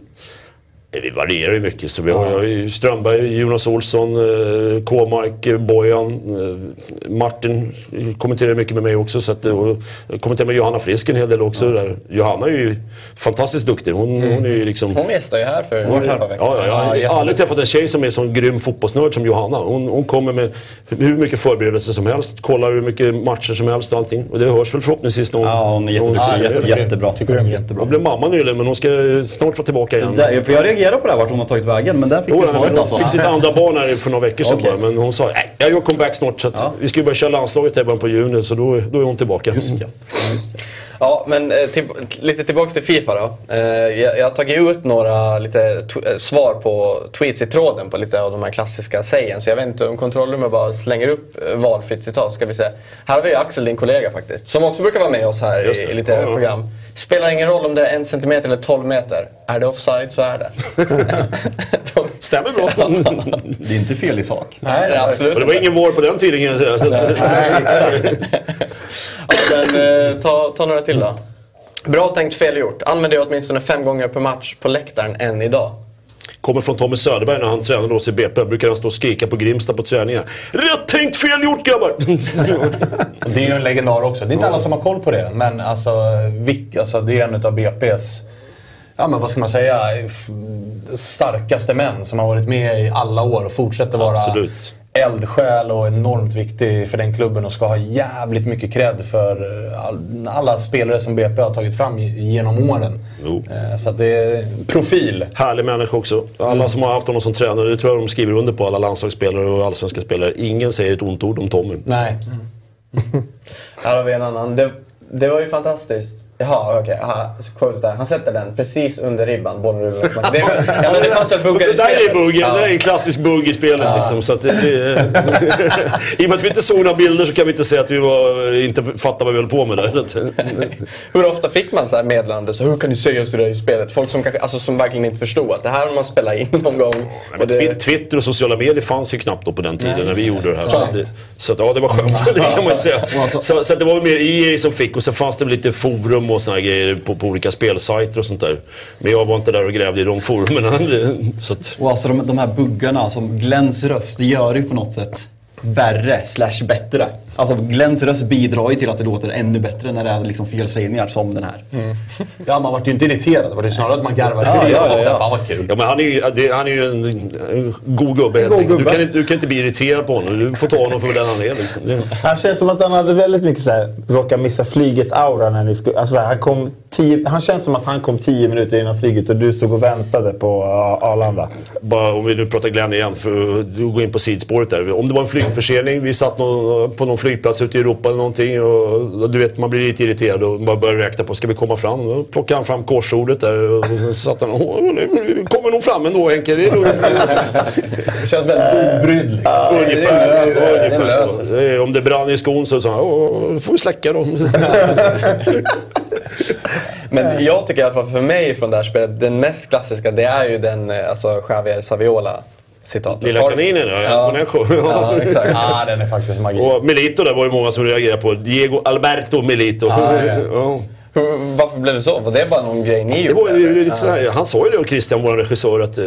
Det varierar ju mycket. Så vi har, ju Strömberg, Jonas Olsson, eh, Kåmark, eh, Bojan, eh, Martin kommenterar mycket med mig också. Så att, eh, och kommenterar med Johanna Frisk en hel del också. Där. Johanna är ju fantastiskt duktig. Hon, hon är ju liksom... Hon gästade ju här för ett par veckor Ja, ja, jag har aldrig träffat en tjej som är sån grym fotbollsnörd som Johanna. Hon, hon kommer med hur mycket förberedelser som helst, kollar hur mycket matcher som helst och allting. Och det hörs väl förhoppningsvis när hon... Ja, hon är jätteduktig. hon- Jätte, jättebra. Tycker du? jättebra. Hon blev mamma nyligen men hon ska snart vara tillbaka igen. Där, för jag reagerade på det här, vart hon har tagit vägen, men där fick Jo, vi hon svaret alltså. fick sitt andra barn här för några veckor sedan Okej. bara. Men hon sa nej, jag gör comeback snart så att Ja. vi ska ju börja köra landslaget här i början på juni så då, då är hon tillbaka. Just ja. Just. Ja, men eh, till, lite tillbaks till Fifa då. Eh, jag, jag har tagit ut några lite eh, svar på tweets i tråden på lite av de här klassiska sägen. Så jag vet inte om kontrollrummet bara slänger upp valfritt citat. Ska vi se. Här har vi Axel, din kollega faktiskt. Som också brukar vara med oss här Just i, i lite Ja, ja. Spelar ingen roll om det är en centimeter eller 12 meter. Är det offside så är det. de, Stämmer bra. Det är inte fel i sak. nej, det är absolut Och det var ingen vår på den tiden kan jag säga. Så att, Ja, men, eh, ta, ta några till då. Bra tänkt, fel gjort. Använder jag åtminstone fem gånger per match på läktaren än idag. Kommer från Tommy Söderberg när han tränade oss i BP. Brukar han stå och skrika på Grimsta på träningar. Rätt tänkt, fel gjort grabbar! Det är ju en legendar också. Det är inte alla som har koll på det. Men alltså, Vic, alltså det är en av BP's, ja men vad ska man säga, starkaste män som har varit med i alla år och fortsätter vara Absolut. Eldsjäl och enormt viktig för den klubben och ska ha jävligt mycket cred för eh, all, alla spelare som BP har tagit fram genom åren. Jo. Eh, Så att det är profil. Härlig människa också. Alla som har haft honom som tränare, det tror jag de skriver under på, alla landslagsspelare och allsvenska spelare. Ingen säger ett ont ord om Tommy. Nej. Här har vi en annan. Det, det var ju fantastiskt. Jaha, okej. Okay. Han sätter den precis under ribban, bollen rullar. Det, ja, men det fanns väl buggar i Det där spelet? är bugg, Ja. det där är en klassisk bugg i spelet. Liksom, så att det, det, I och med att vi inte såg några bilder så kan vi inte säga att vi var, inte fattade vad vi höll på med där. Hur ofta fick man så här meddelande? Så hur kan du säga sådär i spelet? Folk som, kanske, alltså, som verkligen inte förstod att det här har man spelat in någon gång. Men Och det, Twi- Twitter och sociala medier fanns ju knappt då på den tiden när vi gjorde det här. Så, att det, så att, ja, det var skönt. det kan man ju säga. Så, så att det var mer EA som fick och sen fanns det lite forum och såna grejer på, på olika spelsajter och sånt där. Men jag var inte där och grävde i de forumen. Så att, Och alltså de, de här buggarna, som Glens röst, det gör ju på något sätt värre slash bättre. Alltså Glens röst bidrar ju till att det låter ännu bättre när det är liksom felsägningar som den här. Ja, man vart ju inte irriterad. Det var ju snarare att man garvade Ja, ja, ja, ja. Fan vad kul. ja, men han är ju, det- han är ju en, en god gubbe helt god enkelt. Du gubbe. kan, inte- du kan inte bli irriterad på honom. Du får ta honom för den han är. Liksom. Det, Han känns som att han hade väldigt mycket så här, råka missa flyget-aura när ni skulle... Alltså han, kom tio, han känns som att han kom tio minuter innan flyget och du stod och väntade på uh, Arlanda. bara om vi nu pratar Glenn igen, för att gå in på sidspåret där. Om det var en flygförsening, vi satt på någon flygplats ute i Europa eller någonting och du vet, man blir lite irriterad och bara börjar räkna på, ska vi komma fram? Då plockade han fram korsordet där och så satt han och "Åh, kommer nog fram ändå Henke, det är lugnt." Det känns väldigt obrydd liksom. Ungefär, alltså, det ungefär så. Det är- Om det brann i skon så sa han, "Åh, då får vi släcka då. Men jag tycker i alla fall för mig från det här spelet, den mest klassiska det är ju den eh, alltså Javier Saviola citatet. Lilla Har- kaninen, ja. Ja. Ja, exakt. Ah, den är faktiskt magi. Och Milito där var det många som reagerade på. Diego Alberto Milito. Ja, ja. Ja. Hur, varför blev det så? Var det bara någon grej ni Det gjorde? var ju eller? lite sådär, han sa ju det, och Christian, vår regissör, att eh,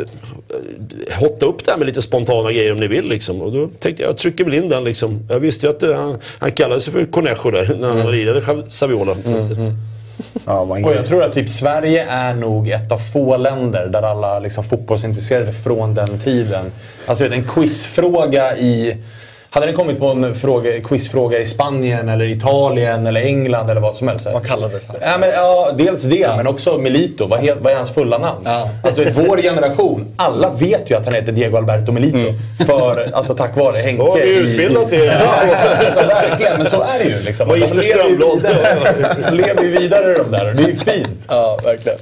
hotta upp det här med lite spontana grejer om ni vill. Liksom. Och då tänkte jag, jag trycker väl in den. Liksom. Jag visste ju att eh, han, han kallade sig för Conejo där när han lirade Saviola. Så man, Och jag tror att typ Sverige är nog ett av få länder där alla liksom fotbollsintresserade från den tiden. Alltså en quizfråga i Hade ni kommit på en fråga, quizfråga i Spanien, eller Italien, eller England eller vad som helst. Vad kallades han? Ja, men, ja, dels det, men också Milito. Vad, he, vad är hans fulla namn? Ja. Alltså, vår generation, alla vet ju att han heter Diego Alberto Milito. För, alltså, tack vare Henke. Ja, vi är i- utbildade till det. Ja, alltså, verkligen. Men så är det ju. Liksom. Magister De lever lever ju vidare de där och det är ju fint. Ja, verkligen.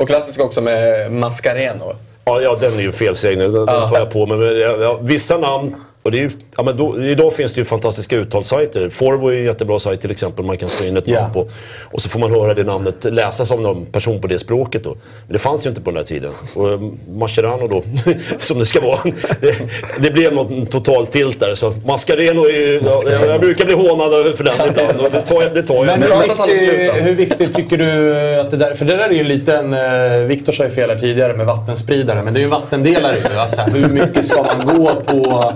Och klassiskt också med Mascareno. Ja, ja, den är ju felsägning. Den, den tar jag på mig. Men, ja, ja, vissa namn. Och det är ju, ja, men då, idag finns det ju fantastiska uttalssajter. Forvo är en jättebra sajt till exempel. Man kan slå in ett Ja. namn på. Och så får man höra det namnet läsas av någon person på det språket. Då. Men det fanns ju inte på den här tiden. Och eh, Mascherano då, som det ska vara. Det, det blev något total tilt där. Så Mascareno är ju... Ja, jag brukar bli hånad för den ibland. Det tar jag. Det tar jag. Men hur, viktigt, slutat. hur viktigt tycker du att det där... För det där är ju lite en... Eh, Viktor sa ju fel här tidigare med vattenspridare, men det är ju en vattendelare ju. Att så här, hur mycket ska man gå på...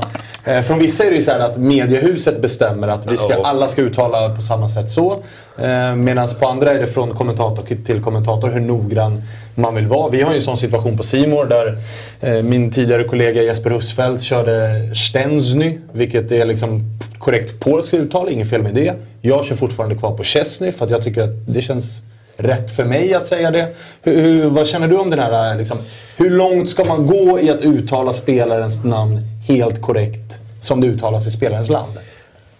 Eh, från vissa är det ju så att mediehuset bestämmer att vi ska, alla ska uttala på samma sätt så. Eh, Medan på andra är det från kommentator till kommentator hur noggrann man vill vara. Vi har ju en sån situation på Simor där eh, min tidigare kollega Jesper Husfeldt körde Stensny, vilket är liksom korrekt polskt uttal, inget fel med det. Jag kör fortfarande kvar på Chesney för att jag tycker att det känns rätt för mig att säga det. Hur, hur, vad känner du om den här, liksom, hur långt ska man gå i att uttala spelarens namn helt korrekt som det uttalas i spelarens land?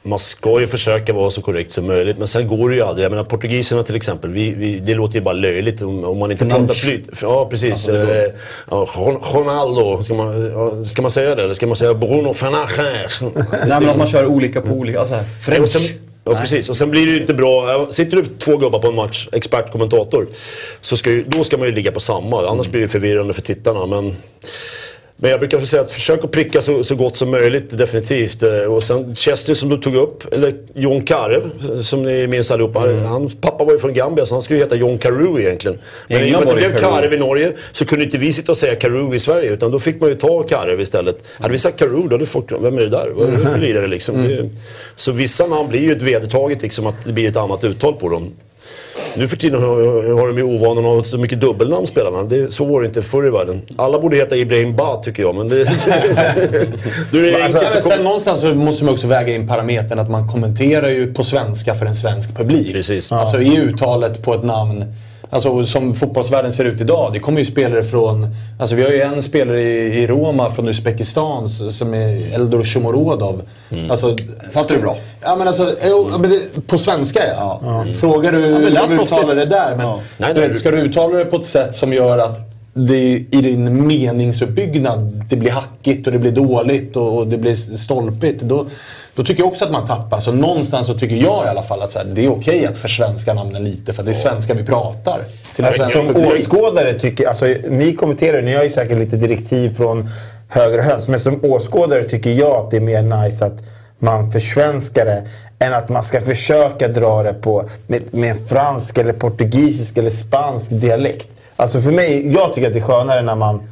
Man ska ju försöka vara så korrekt som möjligt, men sen går det ju aldrig. Jag menar portugiserna till exempel, vi, vi, det låter ju bara löjligt om, om man inte pratar flyt. Ja, precis. eh, ja, Ron- Ronaldo, ska man, ja, ska man säga det? Eller ska man säga Bruno Fernandes? Nej men att man kör olika på olika, alltså French. ja, precis. Och sen blir det ju inte bra. Sitter du två gubbar på en match, expert, kommentator, så ska ju, då ska man ju ligga på samma. Annars blir det förvirrande för tittarna. Men, men jag brukar säga att försök att pricka så, så gott som möjligt, definitivt. Eh, Och sen Chester som du tog upp, eller John Karev, som ni minns allihopa. Hans pappa var ju från Gambia, så han skulle ju heta John Carew egentligen. Men i och med att det blev. Karev i Norge så kunde inte vi sitta och säga Carew i Sverige. Utan då fick man ju ta Karev istället. Hade vi sagt Carew då hade folk, vem är det där? Vad är det för lirare liksom? Det- Så vissa namn blir ju ett vedertaget liksom att det blir ett annat uttal på dem. Nu för tiden har, de ju ovanan att ha så mycket dubbelnamn spelarna. Det, så var det inte förr i världen. Alla borde heta Ibrahim Ba tycker jag, men det... då är det Alltså, för sen någonstans så måste man också väga in parametern att man kommenterar ju på svenska för en svensk publik. Precis. Alltså i uttalet på ett namn. Alltså som fotbollsvärlden ser ut idag. Det kommer ju spelare från... Alltså vi har ju en spelare i, i Roma från Uzbekistan som är Eldor Shomorodov. Mm. Alltså, Satt du bra? Ja men alltså, jo, men det, på svenska ja. Frågar du men hur uttalar det där. Men Ja. Nej, nej, vet, du- ska du uttala det på ett sätt som gör att det i din meningsuppbyggnad det blir hackigt och det blir dåligt och, och det blir stolpigt. Då, då tycker jag också att man tappar. Så någonstans så tycker jag i alla fall att här, det är okej att försvenska namnen lite för det är svenska vi pratar. Till svensk Som åskådare tycker alltså ni kommenterar, ni har ju säkert lite direktiv från höger och höns. Men som åskådare tycker jag att det är mer nice att man försvenskar det än att man ska försöka dra det på med, med en fransk eller portugisisk eller spansk dialekt. Alltså för mig, jag tycker att det är skönare när man...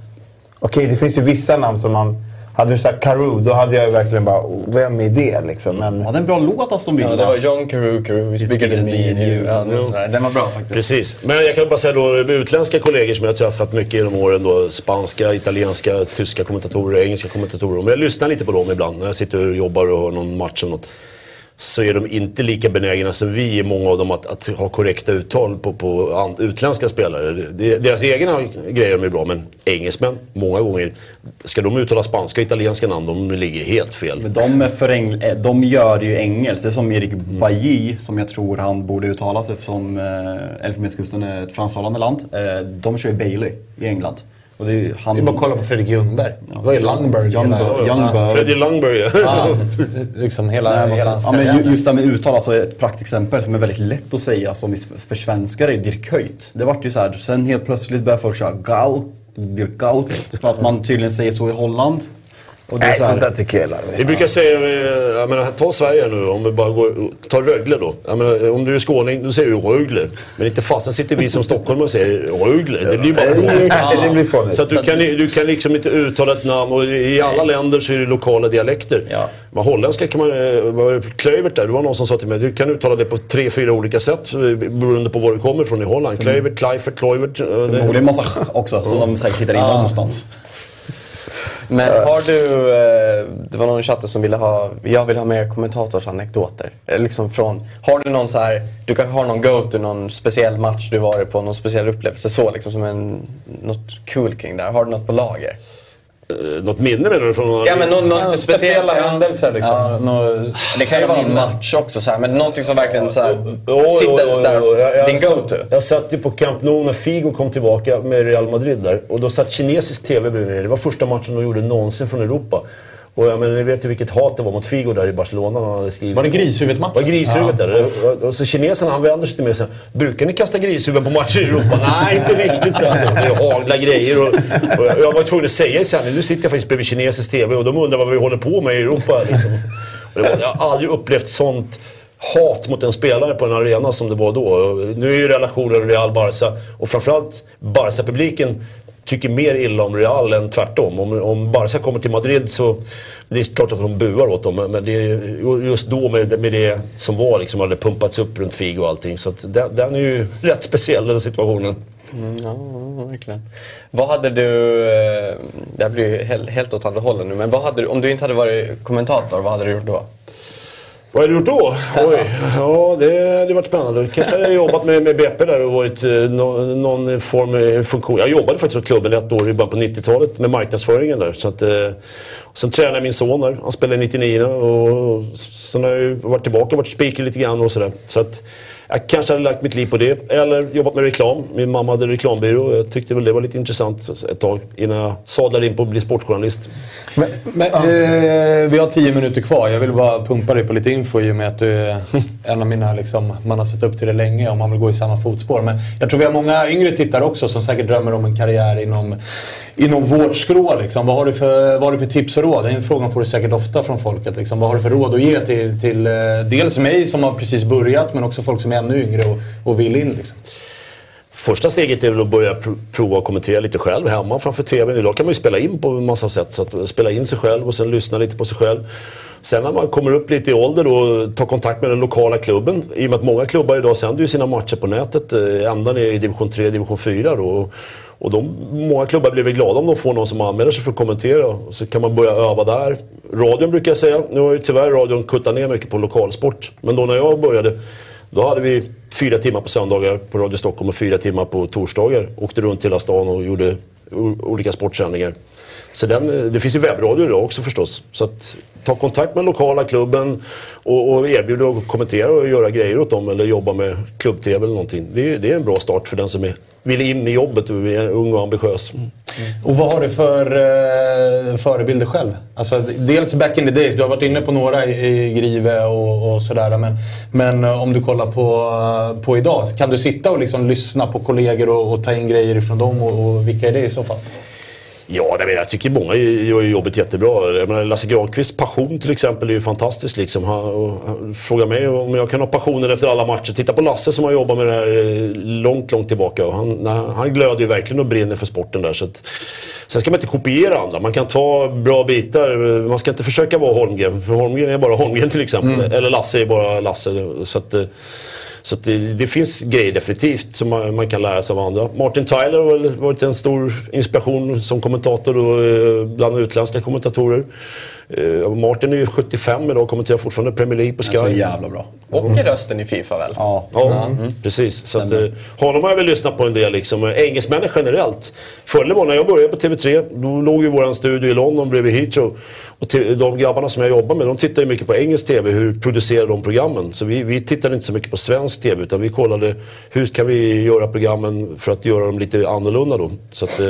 Okej, det finns ju vissa namn som man... Hade du sagt Karoo, då hade jag verkligen bara, "Oh, vem är det liksom? Men, Ja, det är en bra låt Aston Villa. Ja, det var John Carew, Carew is bigger than me and you. Ja. Den var bra faktiskt. Precis. Men jag kan bara säga då, med utländska kollegor som jag har träffat mycket genom åren då, spanska, italienska, tyska kommentatorer, engelska kommentatorer. Om jag lyssnar lite på dem ibland när jag sitter och jobbar och har någon match eller något. Så är de inte lika benägna som vi, många av dem, att, att ha korrekta uttal på, på utländska spelare. Deras egna grejer är bra, men engelsmän, många gånger, ska de uttala spanska och italienska namn, de ligger helt fel. Men de, är för eng- eh, de gör ju engelskt. Det är som Erik Bailly, som jag tror han borde uttala sig eftersom eh, Elfenbenskusten är ett fransktalande land. Eh, de kör ju Bailey i England. Och det är, han, Det är bara att kolla på Fredrik Ljungberg. Det var ju hela- Youngberg. Freddie Langberg, ja. Ja, liksom hela, Nej, men hela alltså, hans ja, men just det med uttal, alltså ett praktexempel som är väldigt lätt att säga som vi för svenskar är Dirk Kuyt. Det vart ju så här, sen helt plötsligt började folk köra Gau, Dirk Gaut, för att man tydligen säger så i Holland. Och det är nej, så sånt där tycker jag är larvigt. Vi brukar säga, eh, jag menar, ta Sverige nu om vi bara går, ta Rögle då. Jag menar, om du är skåning, då säger du Rögle. Men inte fasen sitter vi som stockholmare och säger Rögle. Det blir bara Ja, det blir fånigt. Så att du kan, du kan liksom inte uttala ett namn och i alla länder så är det lokala dialekter. Ja. Men holländska kan man, eh, var det, Kluivert där, det var någon som sa till mig, du kan uttala det på tre, fyra olika sätt eh, beroende på var du kommer från i Holland. Kluivert. eh, det- förmodligen massa också, som de säkert hittar in någonstans. Men har du, eh, det var någon i chatten som ville ha, jag vill ha mer kommentatorsanekdoter. Eh, Liksom från, har du någon så här, du kanske har någon go-to, någon speciell match du varit på, någon speciell upplevelse så liksom som en, något kul kring där. Har du något på lager? Eh, Något minne menar du? Från någon Ja men någon, något Ja, speciella händelser liksom. Ja. Nå- Det kan ju vara någon match också så här, men någonting som verkligen så här, jo, sitter jo, jo, där. Jag- jag din satt- go-to. Jag satt ju på Camp Nou när Figo kom tillbaka med Real Madrid där. Och då satt kinesisk TV bredvid mig. Det var första matchen de gjorde någonsin från Europa. Och jag menar, ni vet ju vilket hat det var mot Figo där i Barcelona när han hade skrivit. Var det grishuvudet-matchen? Var grishuvudet där. Och så kinesen han vänder sig till mig och säger Brukar ni kasta grishuvuden på matcher i Europa? Nej, inte riktigt så. Det haglar grejer och, och jag var tvungen att säga sen, nu sitter jag faktiskt bredvid kinesisk TV och de undrar vad vi håller på med i Europa. Liksom. Var, jag har aldrig upplevt sånt hat mot en spelare på en arena som det var då. Nu är ju relationen Real-Barca och framförallt Barca-publiken tycker mer illa om Real än tvärtom. Om, om Barca kommer till Madrid så... Det är klart att de buar åt dem, men- det är just då med, med det som var liksom, hade pumpats upp runt Figo och allting. Så att den, den är ju rätt speciell den situationen. Mm, ja, verkligen. Vad hade du, eh, det här blir ju helt, helt åt andra hållet nu, men vad hade du, om du inte hade varit kommentator, vad hade du gjort då? Vad har du gjort då? Oj, ja det hade varit spännande. Kanske hade jag jobbat med, med BP där och varit eh, nå, någon form av funktion. Jag jobbade faktiskt åt klubben ett år i början på 90-talet med marknadsföringen där. Så att, eh, och sen tränade jag min son där. Han spelade i 99 och sen har jag varit tillbaka och varit speaker lite grann och sådär. Så att jag kanske hade lagt mitt liv på det. Eller jobbat med reklam. Min mamma hade reklambyrå. Jag tyckte väl det var lite intressant ett tag innan jag sadlade in på att bli sportjournalist. Men, men, eh, vi har tio minuter kvar. Jag vill bara pumpa dig på lite info i och med att du är en av mina, liksom, man har sett upp till det länge och man vill gå i samma fotspår. Men jag tror vi har många yngre tittare också som säkert drömmer om en karriär inom, inom vårt skrå. Liksom. Vad, har du för, vad har du för tips och råd? Den frågan får du säkert ofta från folket. Liksom. Vad har du för råd att ge till, till eh, dels mig som har precis börjat men också folk som är ännu yngre och, och vill in? Liksom. Första steget är väl att börja prova att kommentera lite själv hemma framför TVn. Idag kan man ju spela in på en massa sätt. Så att spela in sig själv och sen lyssna lite på sig själv. Sen när man kommer upp lite i ålder då, ta kontakt med den lokala klubben. I och med att många klubbar idag sänder ju sina matcher på nätet. Eh, ända ner i division 3, division 4 då. Och de, många klubbar blir väl glada om de får någon som anmäler sig för att kommentera. Och så kan man börja öva där. Radion brukar jag säga. Nu har ju tyvärr radion kuttat ner mycket på lokalsport. Men då när jag började, då hade vi fyra timmar på söndagar på Radio Stockholm och fyra timmar på torsdagar. Åkte runt hela stan och gjorde olika sportsändningar. Så den, det finns ju webbradio idag också förstås. Så att ta kontakt med lokala klubben och, och erbjuda att kommentera och göra grejer åt dem eller jobba med klubb-tv eller någonting. Det, det är en bra start för den som är, vill in i jobbet och är ung och ambitiös. Mm. Och vad har du för eh, förebilder själv? Alltså, dels back in the days, du har varit inne på några i, i Grive och, och sådär. Men, men eh, om du kollar på, eh, på idag, kan du sitta och liksom lyssna på kollegor och, och ta in grejer ifrån dem? Och, och vilka är det i så fall? Ja, men jag tycker många gör jobbet jättebra. Jag menar, Lasse Granqvists passion till exempel är ju fantastisk. Liksom. Han, han frågar mig om jag kan ha passionen efter alla matcher. Titta på Lasse som har jobbat med det här eh, långt, långt tillbaka. Och han, han glöder ju verkligen och brinner för sporten där. Så att, sen ska man inte kopiera andra. Man kan ta bra bitar. Man ska inte försöka vara Holmgren. För Holmgren är bara Holmgren till exempel. Eller Lasse är bara Lasse. Så att, eh, så att det, det finns grejer definitivt som man, man kan lära sig av andra. Martin Tyler har väl varit en stor inspiration som kommentator och, eh, bland utländska kommentatorer. Eh, Martin är ju 75 idag och kommenterar fortfarande Premier League på Sky. Så jävla bra. Och i rösten i Fifa väl? Ja. Ja, precis. Så att, eh, honom har jag väl lyssnat på en del. Liksom. Eh, Engelsmännen generellt. Förr var när jag började på TV3, då låg ju våran studio i London bredvid Heathrow. Och de grabbarna som jag jobbar med, de tittar ju mycket på engelsk TV. Hur producerar de programmen? Så vi, vi tittade inte så mycket på svensk TV, utan vi kollade hur kan vi göra programmen för att göra dem lite annorlunda då. Så, att,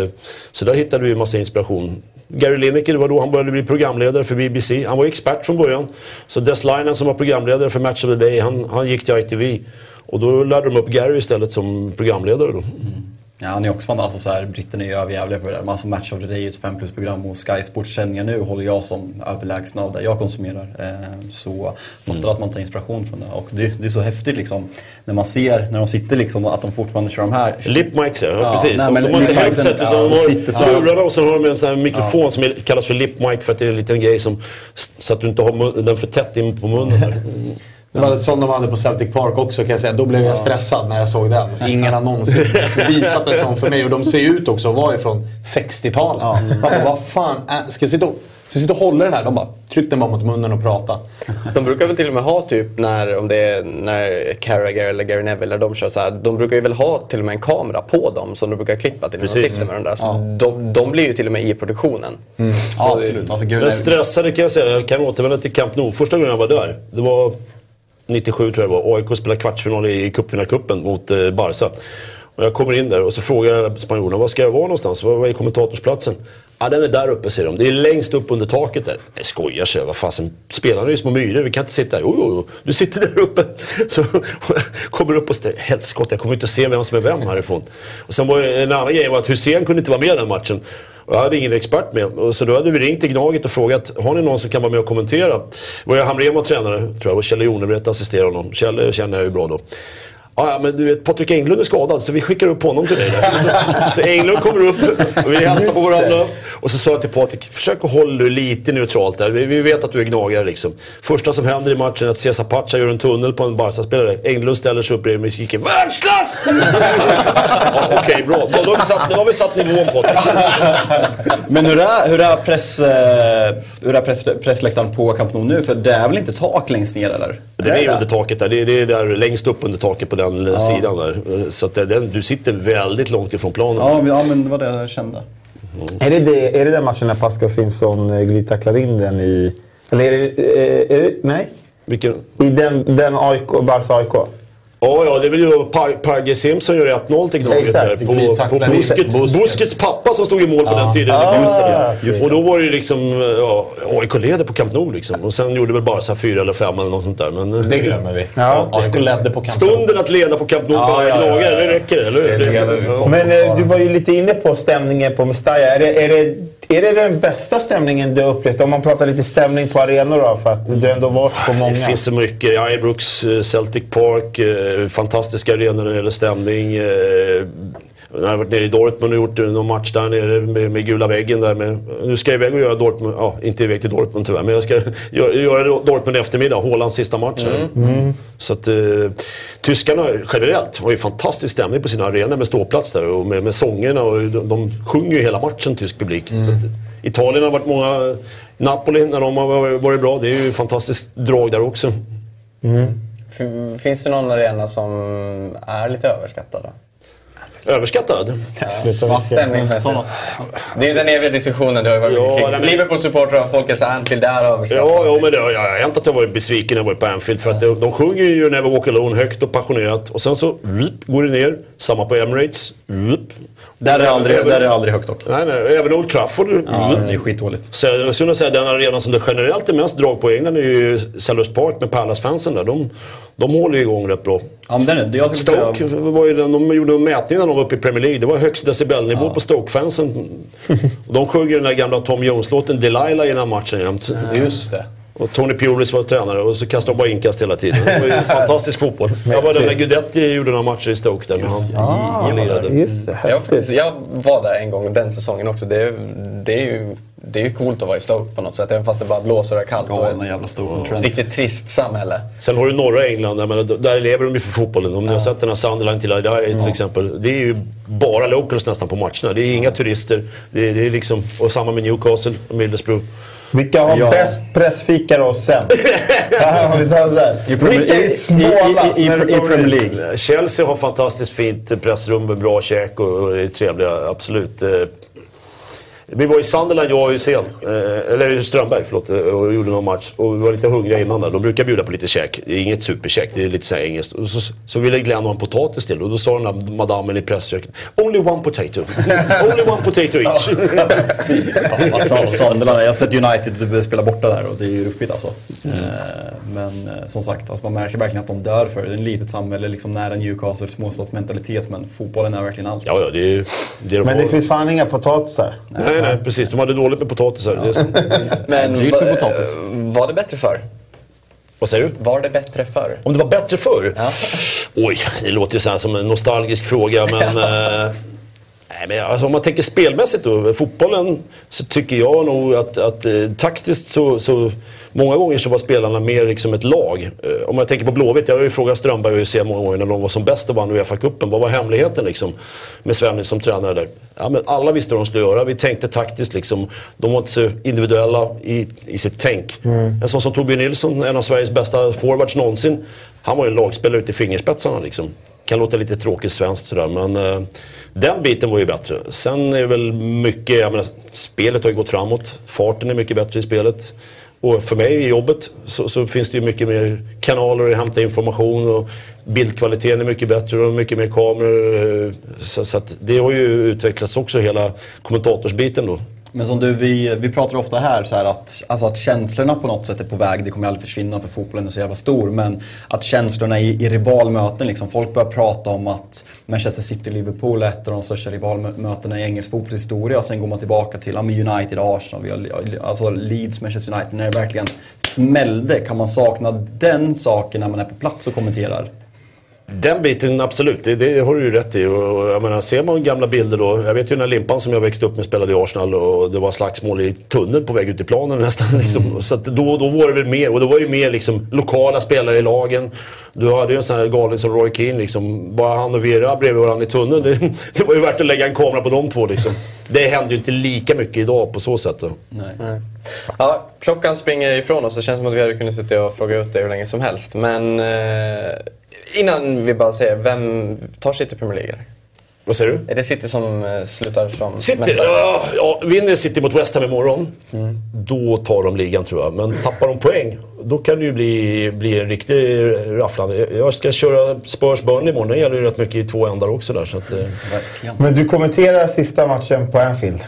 så där hittade vi en massa inspiration. Gary Lineker, det var då han började bli programledare för BBC. Han var expert från början. Så Des Linen som var programledare för Match of the Day, han, han gick till ITV. Och då lärde de upp Gary istället som programledare då. Mm. Ja, han är också fan, alltså så här, britterna är ju överjävliga på det där. Men alltså Match of the Day är ett 5 plus-program och Sky Sports sändningar nu håller jag som överlägsna av det jag konsumerar. Eh, så fattar att man tar inspiration från det. Och det, det är så häftigt liksom när man ser, när de sitter liksom, att de fortfarande kör de här. Lip mics ja, Ja, precis. nej, men de har inte headset ja, utan de de har lurarna och så har de en sån här mikrofon som är, kallas för lip mic för att det är en liten grej som... Så att du inte har mun, den för tätt in på munnen. Mm. Det var ett sånt de hade på Celtic Park också kan jag säga. Då blev jag stressad när jag såg den. Ingen har någonsin visat en sån för mig. Och de ser ut också att vara ifrån 60-talet. Man bara, vad fan är... Ska jag sitta och Så jag sitter och håller den här. De bara, tryck den bara mot munnen och prata. De brukar väl till och med ha typ när, om det är när Carragher eller Gary Neville när de kör så här. De brukar ju väl ha till och med en kamera på dem som de brukar klippa till när de sitter med den där. Så de, de blir ju till och med i produktionen. Ja, absolut. Alltså, Men stressade kan jag säga. Jag kan återvända till Camp Nou. Första gången jag var där, det var 97 tror jag det var. AIK spelade kvartsfinal i cupvinnarcupen mot eh, Barca. Och jag kommer in där och så frågar jag spanjorerna, var ska jag vara någonstans? Vad är kommentatorsplatsen? Ja, den är där uppe säger de. Det är längst upp under taket där. Jag skojar säger jag. Vad fasen, spelarna är ju små myror. Vi kan inte sitta här. Jo, jo, jo. Du sitter där uppe. Så kommer upp och ställer, helskotta, jag kommer inte att se vem som är vem härifrån. Och sen var det en annan grej var att Hussein kunde inte vara med den matchen. Och jag hade ingen expert med. Och Så då hade vi ringt till Gnaget och frågat, har ni någon som kan vara med och kommentera? Det var ju Hamrén var tränare, tror jag. Och Kjell Jonevret assisterade honom. Kjell eh, känner jag ju bra då. Ja, ja, men du vet, Patrik Englund är skadad så vi skickar upp honom till dig. Där. Så, så Englund kommer upp och vi hälsar på varandra. Och så sa jag till Patrik, försök att hålla dig lite neutralt där. Vi, vet att du är gnagare liksom. Första som händer i matchen är att Cesar Pacha gör en tunnel på en Barca-spelare. Englund ställer sig upp bredvid mig och skriker “Världsklass!” ja, Okej, bra. Då, då, har vi satt, då har vi satt nivån Patrik. Men hur är, hur är, press, eh, hur är press, pressläktaren på Camp Nou nu? För det är väl inte tak längst ner eller? Det är under taket där. Det är, det är där längst upp under taket på den sidan där. Så att den, du sitter väldigt långt ifrån planen. Ja, men, ja, men det var det jag kände. Är det, det, är det den matchen när Pascal Simpson eh, glidtacklar in den i... Eller är det... eh, Är det nej? Vilken? I den, den AIK, Barca AIK? Ja, ja, det är väl ju Pa- Pagge Simpson gör 1-0 till Gnaget där. På, på Busquets. Busquets pappa som stod i mål på den tiden. Ah, i Bussen. just och då var det ju liksom, ja, AIK leder på Camp Nou liksom. Och sen gjorde väl bara så här fyra eller fem eller något sånt där. Men, Det glömmer vi. Ja. AIK ledde på Camp Nou. Stunden att leda på Camp Nou för alla Ja, ja, ja, gnagare, ja, ja. det räcker eller hur? Ja. Men eh, du var ju lite inne på stämningen på Mestalla. Är det, är, det, är det den bästa stämningen du har upplevt? Om man pratar lite stämning på arenor då, för att du ändå varit på många. Det finns så mycket. Ibrox, eh, Celtic Park, eh, fantastiska arenor när det gäller stämning. Jag har varit nere i Dortmund och gjort någon match där nere med, med gula väggen där. Med, nu ska jag iväg och göra Dortmund, ja inte iväg till Dortmund tyvärr, men jag ska göra, göra Dortmund i eftermiddag, Haalands sista match. här. Så att eh, tyskarna generellt har ju fantastisk stämning på sina arenor med ståplats där och med, med sångerna och de, de sjunger ju hela matchen, tysk publik. Så att, Italien har varit många, Napoli när de har varit bra, det är ju fantastiskt drag där också. F- Finns det någon arena som är lite överskattad? Då? Överskattad? Stämningsmässigt. Det är den eviga diskussionen du har ju varit Ja, men- Liverpool-supportrar och Folkets Anfield, där är överskattat. Ja, ja, men det har jag har hänt att jag varit besviken när jag varit på Anfield. För att de, de sjunger ju Never Walk Alone högt och passionerat. Och sen så rup, går det ner. Samma på Emirates. Rup. Där är det aldrig, Även- där är det aldrig högt dock. Nej, nej. Även Old Trafford. Ja, rup. det är skitdåligt. Så jag skulle säga den arenan som det generellt är mest drag på i England är ju Sellers Park med Palace-fansen där. De, de håller ju igång rätt bra. Ja, men den jag Stoke säga, var ju den, de gjorde en mätning när de var uppe i Premier League. Det var högst decibelnivå på Stoke-fansen. De sjöng ju den där gamla Tom Jones-låten Delilah i den här matchen jämt. Just det. Och Tony Pulis var tränare och så kastade de bara inkast hela tiden. Det var ju fantastisk fotboll. Jag var där när Guidetti gjorde några matcher i Stoke där när han, han lirade. Just det, Jag, jag var där en gång den säsongen också. Det är, det är ju det är ju coolt att vara i Stoke på något sätt. Även fast det bara blåser och är kallt. och ett jävla Stoke Trent. riktigt trist samhälle. Sen har du norra England, jag menar, där lever de ju för fotbollen. Om ni har sett den här Sunderland till I Die till exempel. Det är ju bara locals nästan på matcherna. Det är inga turister. Det är, det är liksom, och samma med Newcastle och Middlesbrough. Vilka har Ja. bäst pressfika och sämst? Vilka är snålast i, i, i, i kommer Premier? League. Chelsea har fantastiskt fint pressrum med bra käk och, och är trevliga, absolut. Vi var i Sunderland, jag och Hysén, eh, eller Strömberg förlåt, eh, och gjorde någon match. Och vi var lite hungriga innan där. De brukar bjuda på lite käk. Det är inget superkäk, det är lite så här engelskt. Och så, så ville Glenn ha en potatis till och då sa den där madammen i pressköket Only one potato. Only one potato each. Alltså, Sunderland, jag har sett United spela borta där och det är ju ruffigt alltså. Eh, Men som sagt, alltså, man märker verkligen att de dör för det. Det är ett litet samhälle, liksom nära Newcastle, småstadsmentalitet. Men fotbollen är verkligen allt. Ja, ja, det är det de Men har. det finns fan inga potatisar. Nej, nej, precis. De hade dåligt med potatisar. Det, Men Dyrt med potatis. var det bättre förr? vad säger du? Var det bättre förr? Om det var bättre förr? Ja. Oj, det låter ju så här som en nostalgisk fråga men... Nej, men alltså, om man tänker spelmässigt då, fotbollen, så tycker jag nog att, att eh, taktiskt så, så Många gånger så var spelarna mer liksom ett lag. Eh, om jag tänker på Blåvitt, jag har ju frågat Strömberg och Hysén många gånger när de var som bäst och vann Uefa-cupen. Vad var hemligheten liksom? Med Svennis som tränare där. Ja, men alla visste vad de skulle göra. Vi tänkte taktiskt liksom. De var inte så individuella i, i sitt tänk. En sån som Torbjörn Nilsson, en av Sveriges bästa forwards någonsin. Han var ju en lagspelare ut i fingerspetsarna liksom. Kan låta lite tråkigt svenskt sådär, men eh, den biten var ju bättre. Sen är väl mycket, jag menar, spelet har ju gått framåt. Farten är mycket bättre i spelet. Och för mig i jobbet så, så finns det ju mycket mer kanaler att hämta information och bildkvaliteten är mycket bättre och mycket mer kameror. Eh, så, så att det har ju utvecklats också, hela kommentatorsbiten då. Men som du, vi, vi pratar ofta här, så här att, alltså att känslorna på något sätt är på väg. Det kommer aldrig försvinna för fotbollen är så jävla stor. Men att känslorna i, i rivalmöten, liksom, folk börjar prata om att Manchester City och Liverpool är ett av de största rivalmötena i engelsk fotbollshistoria. Sen går man tillbaka till ja, United, Arsenal, vi har, alltså Leeds, Manchester United. När det verkligen smällde, kan man sakna den saken när man är på plats och kommenterar? Den biten, absolut. Det, det har du ju rätt i. Och, jag menar, ser man gamla bilder då. Jag vet ju när Limpan som jag växte upp med spelade i Arsenal och det var slagsmål i tunneln på väg ut i planen nästan. Liksom. Så att då, då var det väl mer, och det var ju mer liksom, lokala spelare i lagen. Du hade ju en sån här galning som Roy Keane. Liksom. Bara han och Vera bredvid varandra i tunneln. Det, det var ju värt att lägga en kamera på de två. Liksom. Det händer ju inte lika mycket idag på så sätt. Då. Nej. Ja, klockan springer ifrån oss. Det känns som att vi hade kunnat sitta och fråga ut det hur länge som helst. Men eh, innan vi bara säger, vem tar City Premier League? Vad säger du? Är det City som eh, slutar som City, mästare? ja, ja, vinner City mot West Ham imorgon, då tar de ligan tror jag. Men tappar de poäng, då kan det ju bli, bli en riktig rafflande. Jag ska köra Spurs Burnley imorgon. Det gäller ju rätt mycket i två ändar också där. Så att, eh, Verkligen. Men du kommenterar sista matchen på Anfield.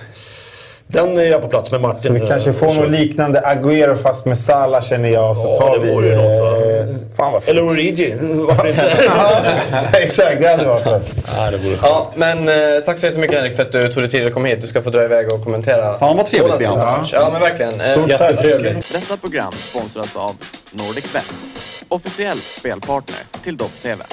den är jag på plats med Martin. Så vi kanske får något liknande Agüero fast med Salah känner jag. Så Ja, tar det vi... vore ju något, va? eh, Fan vad fint. Eller Origi, varför inte? Ja, Exakt, det hade varit något. ja, det vore Ja, men eh, tack så jättemycket Henrik för att du tog dig tid att komma hit. Du ska få dra iväg och kommentera. Fan, vad trevligt vi har haft. Ja, men verkligen. Eh, Jättetrevligt. Detta program sponsras av NordicBet, officiell spelpartner till Dobb TV.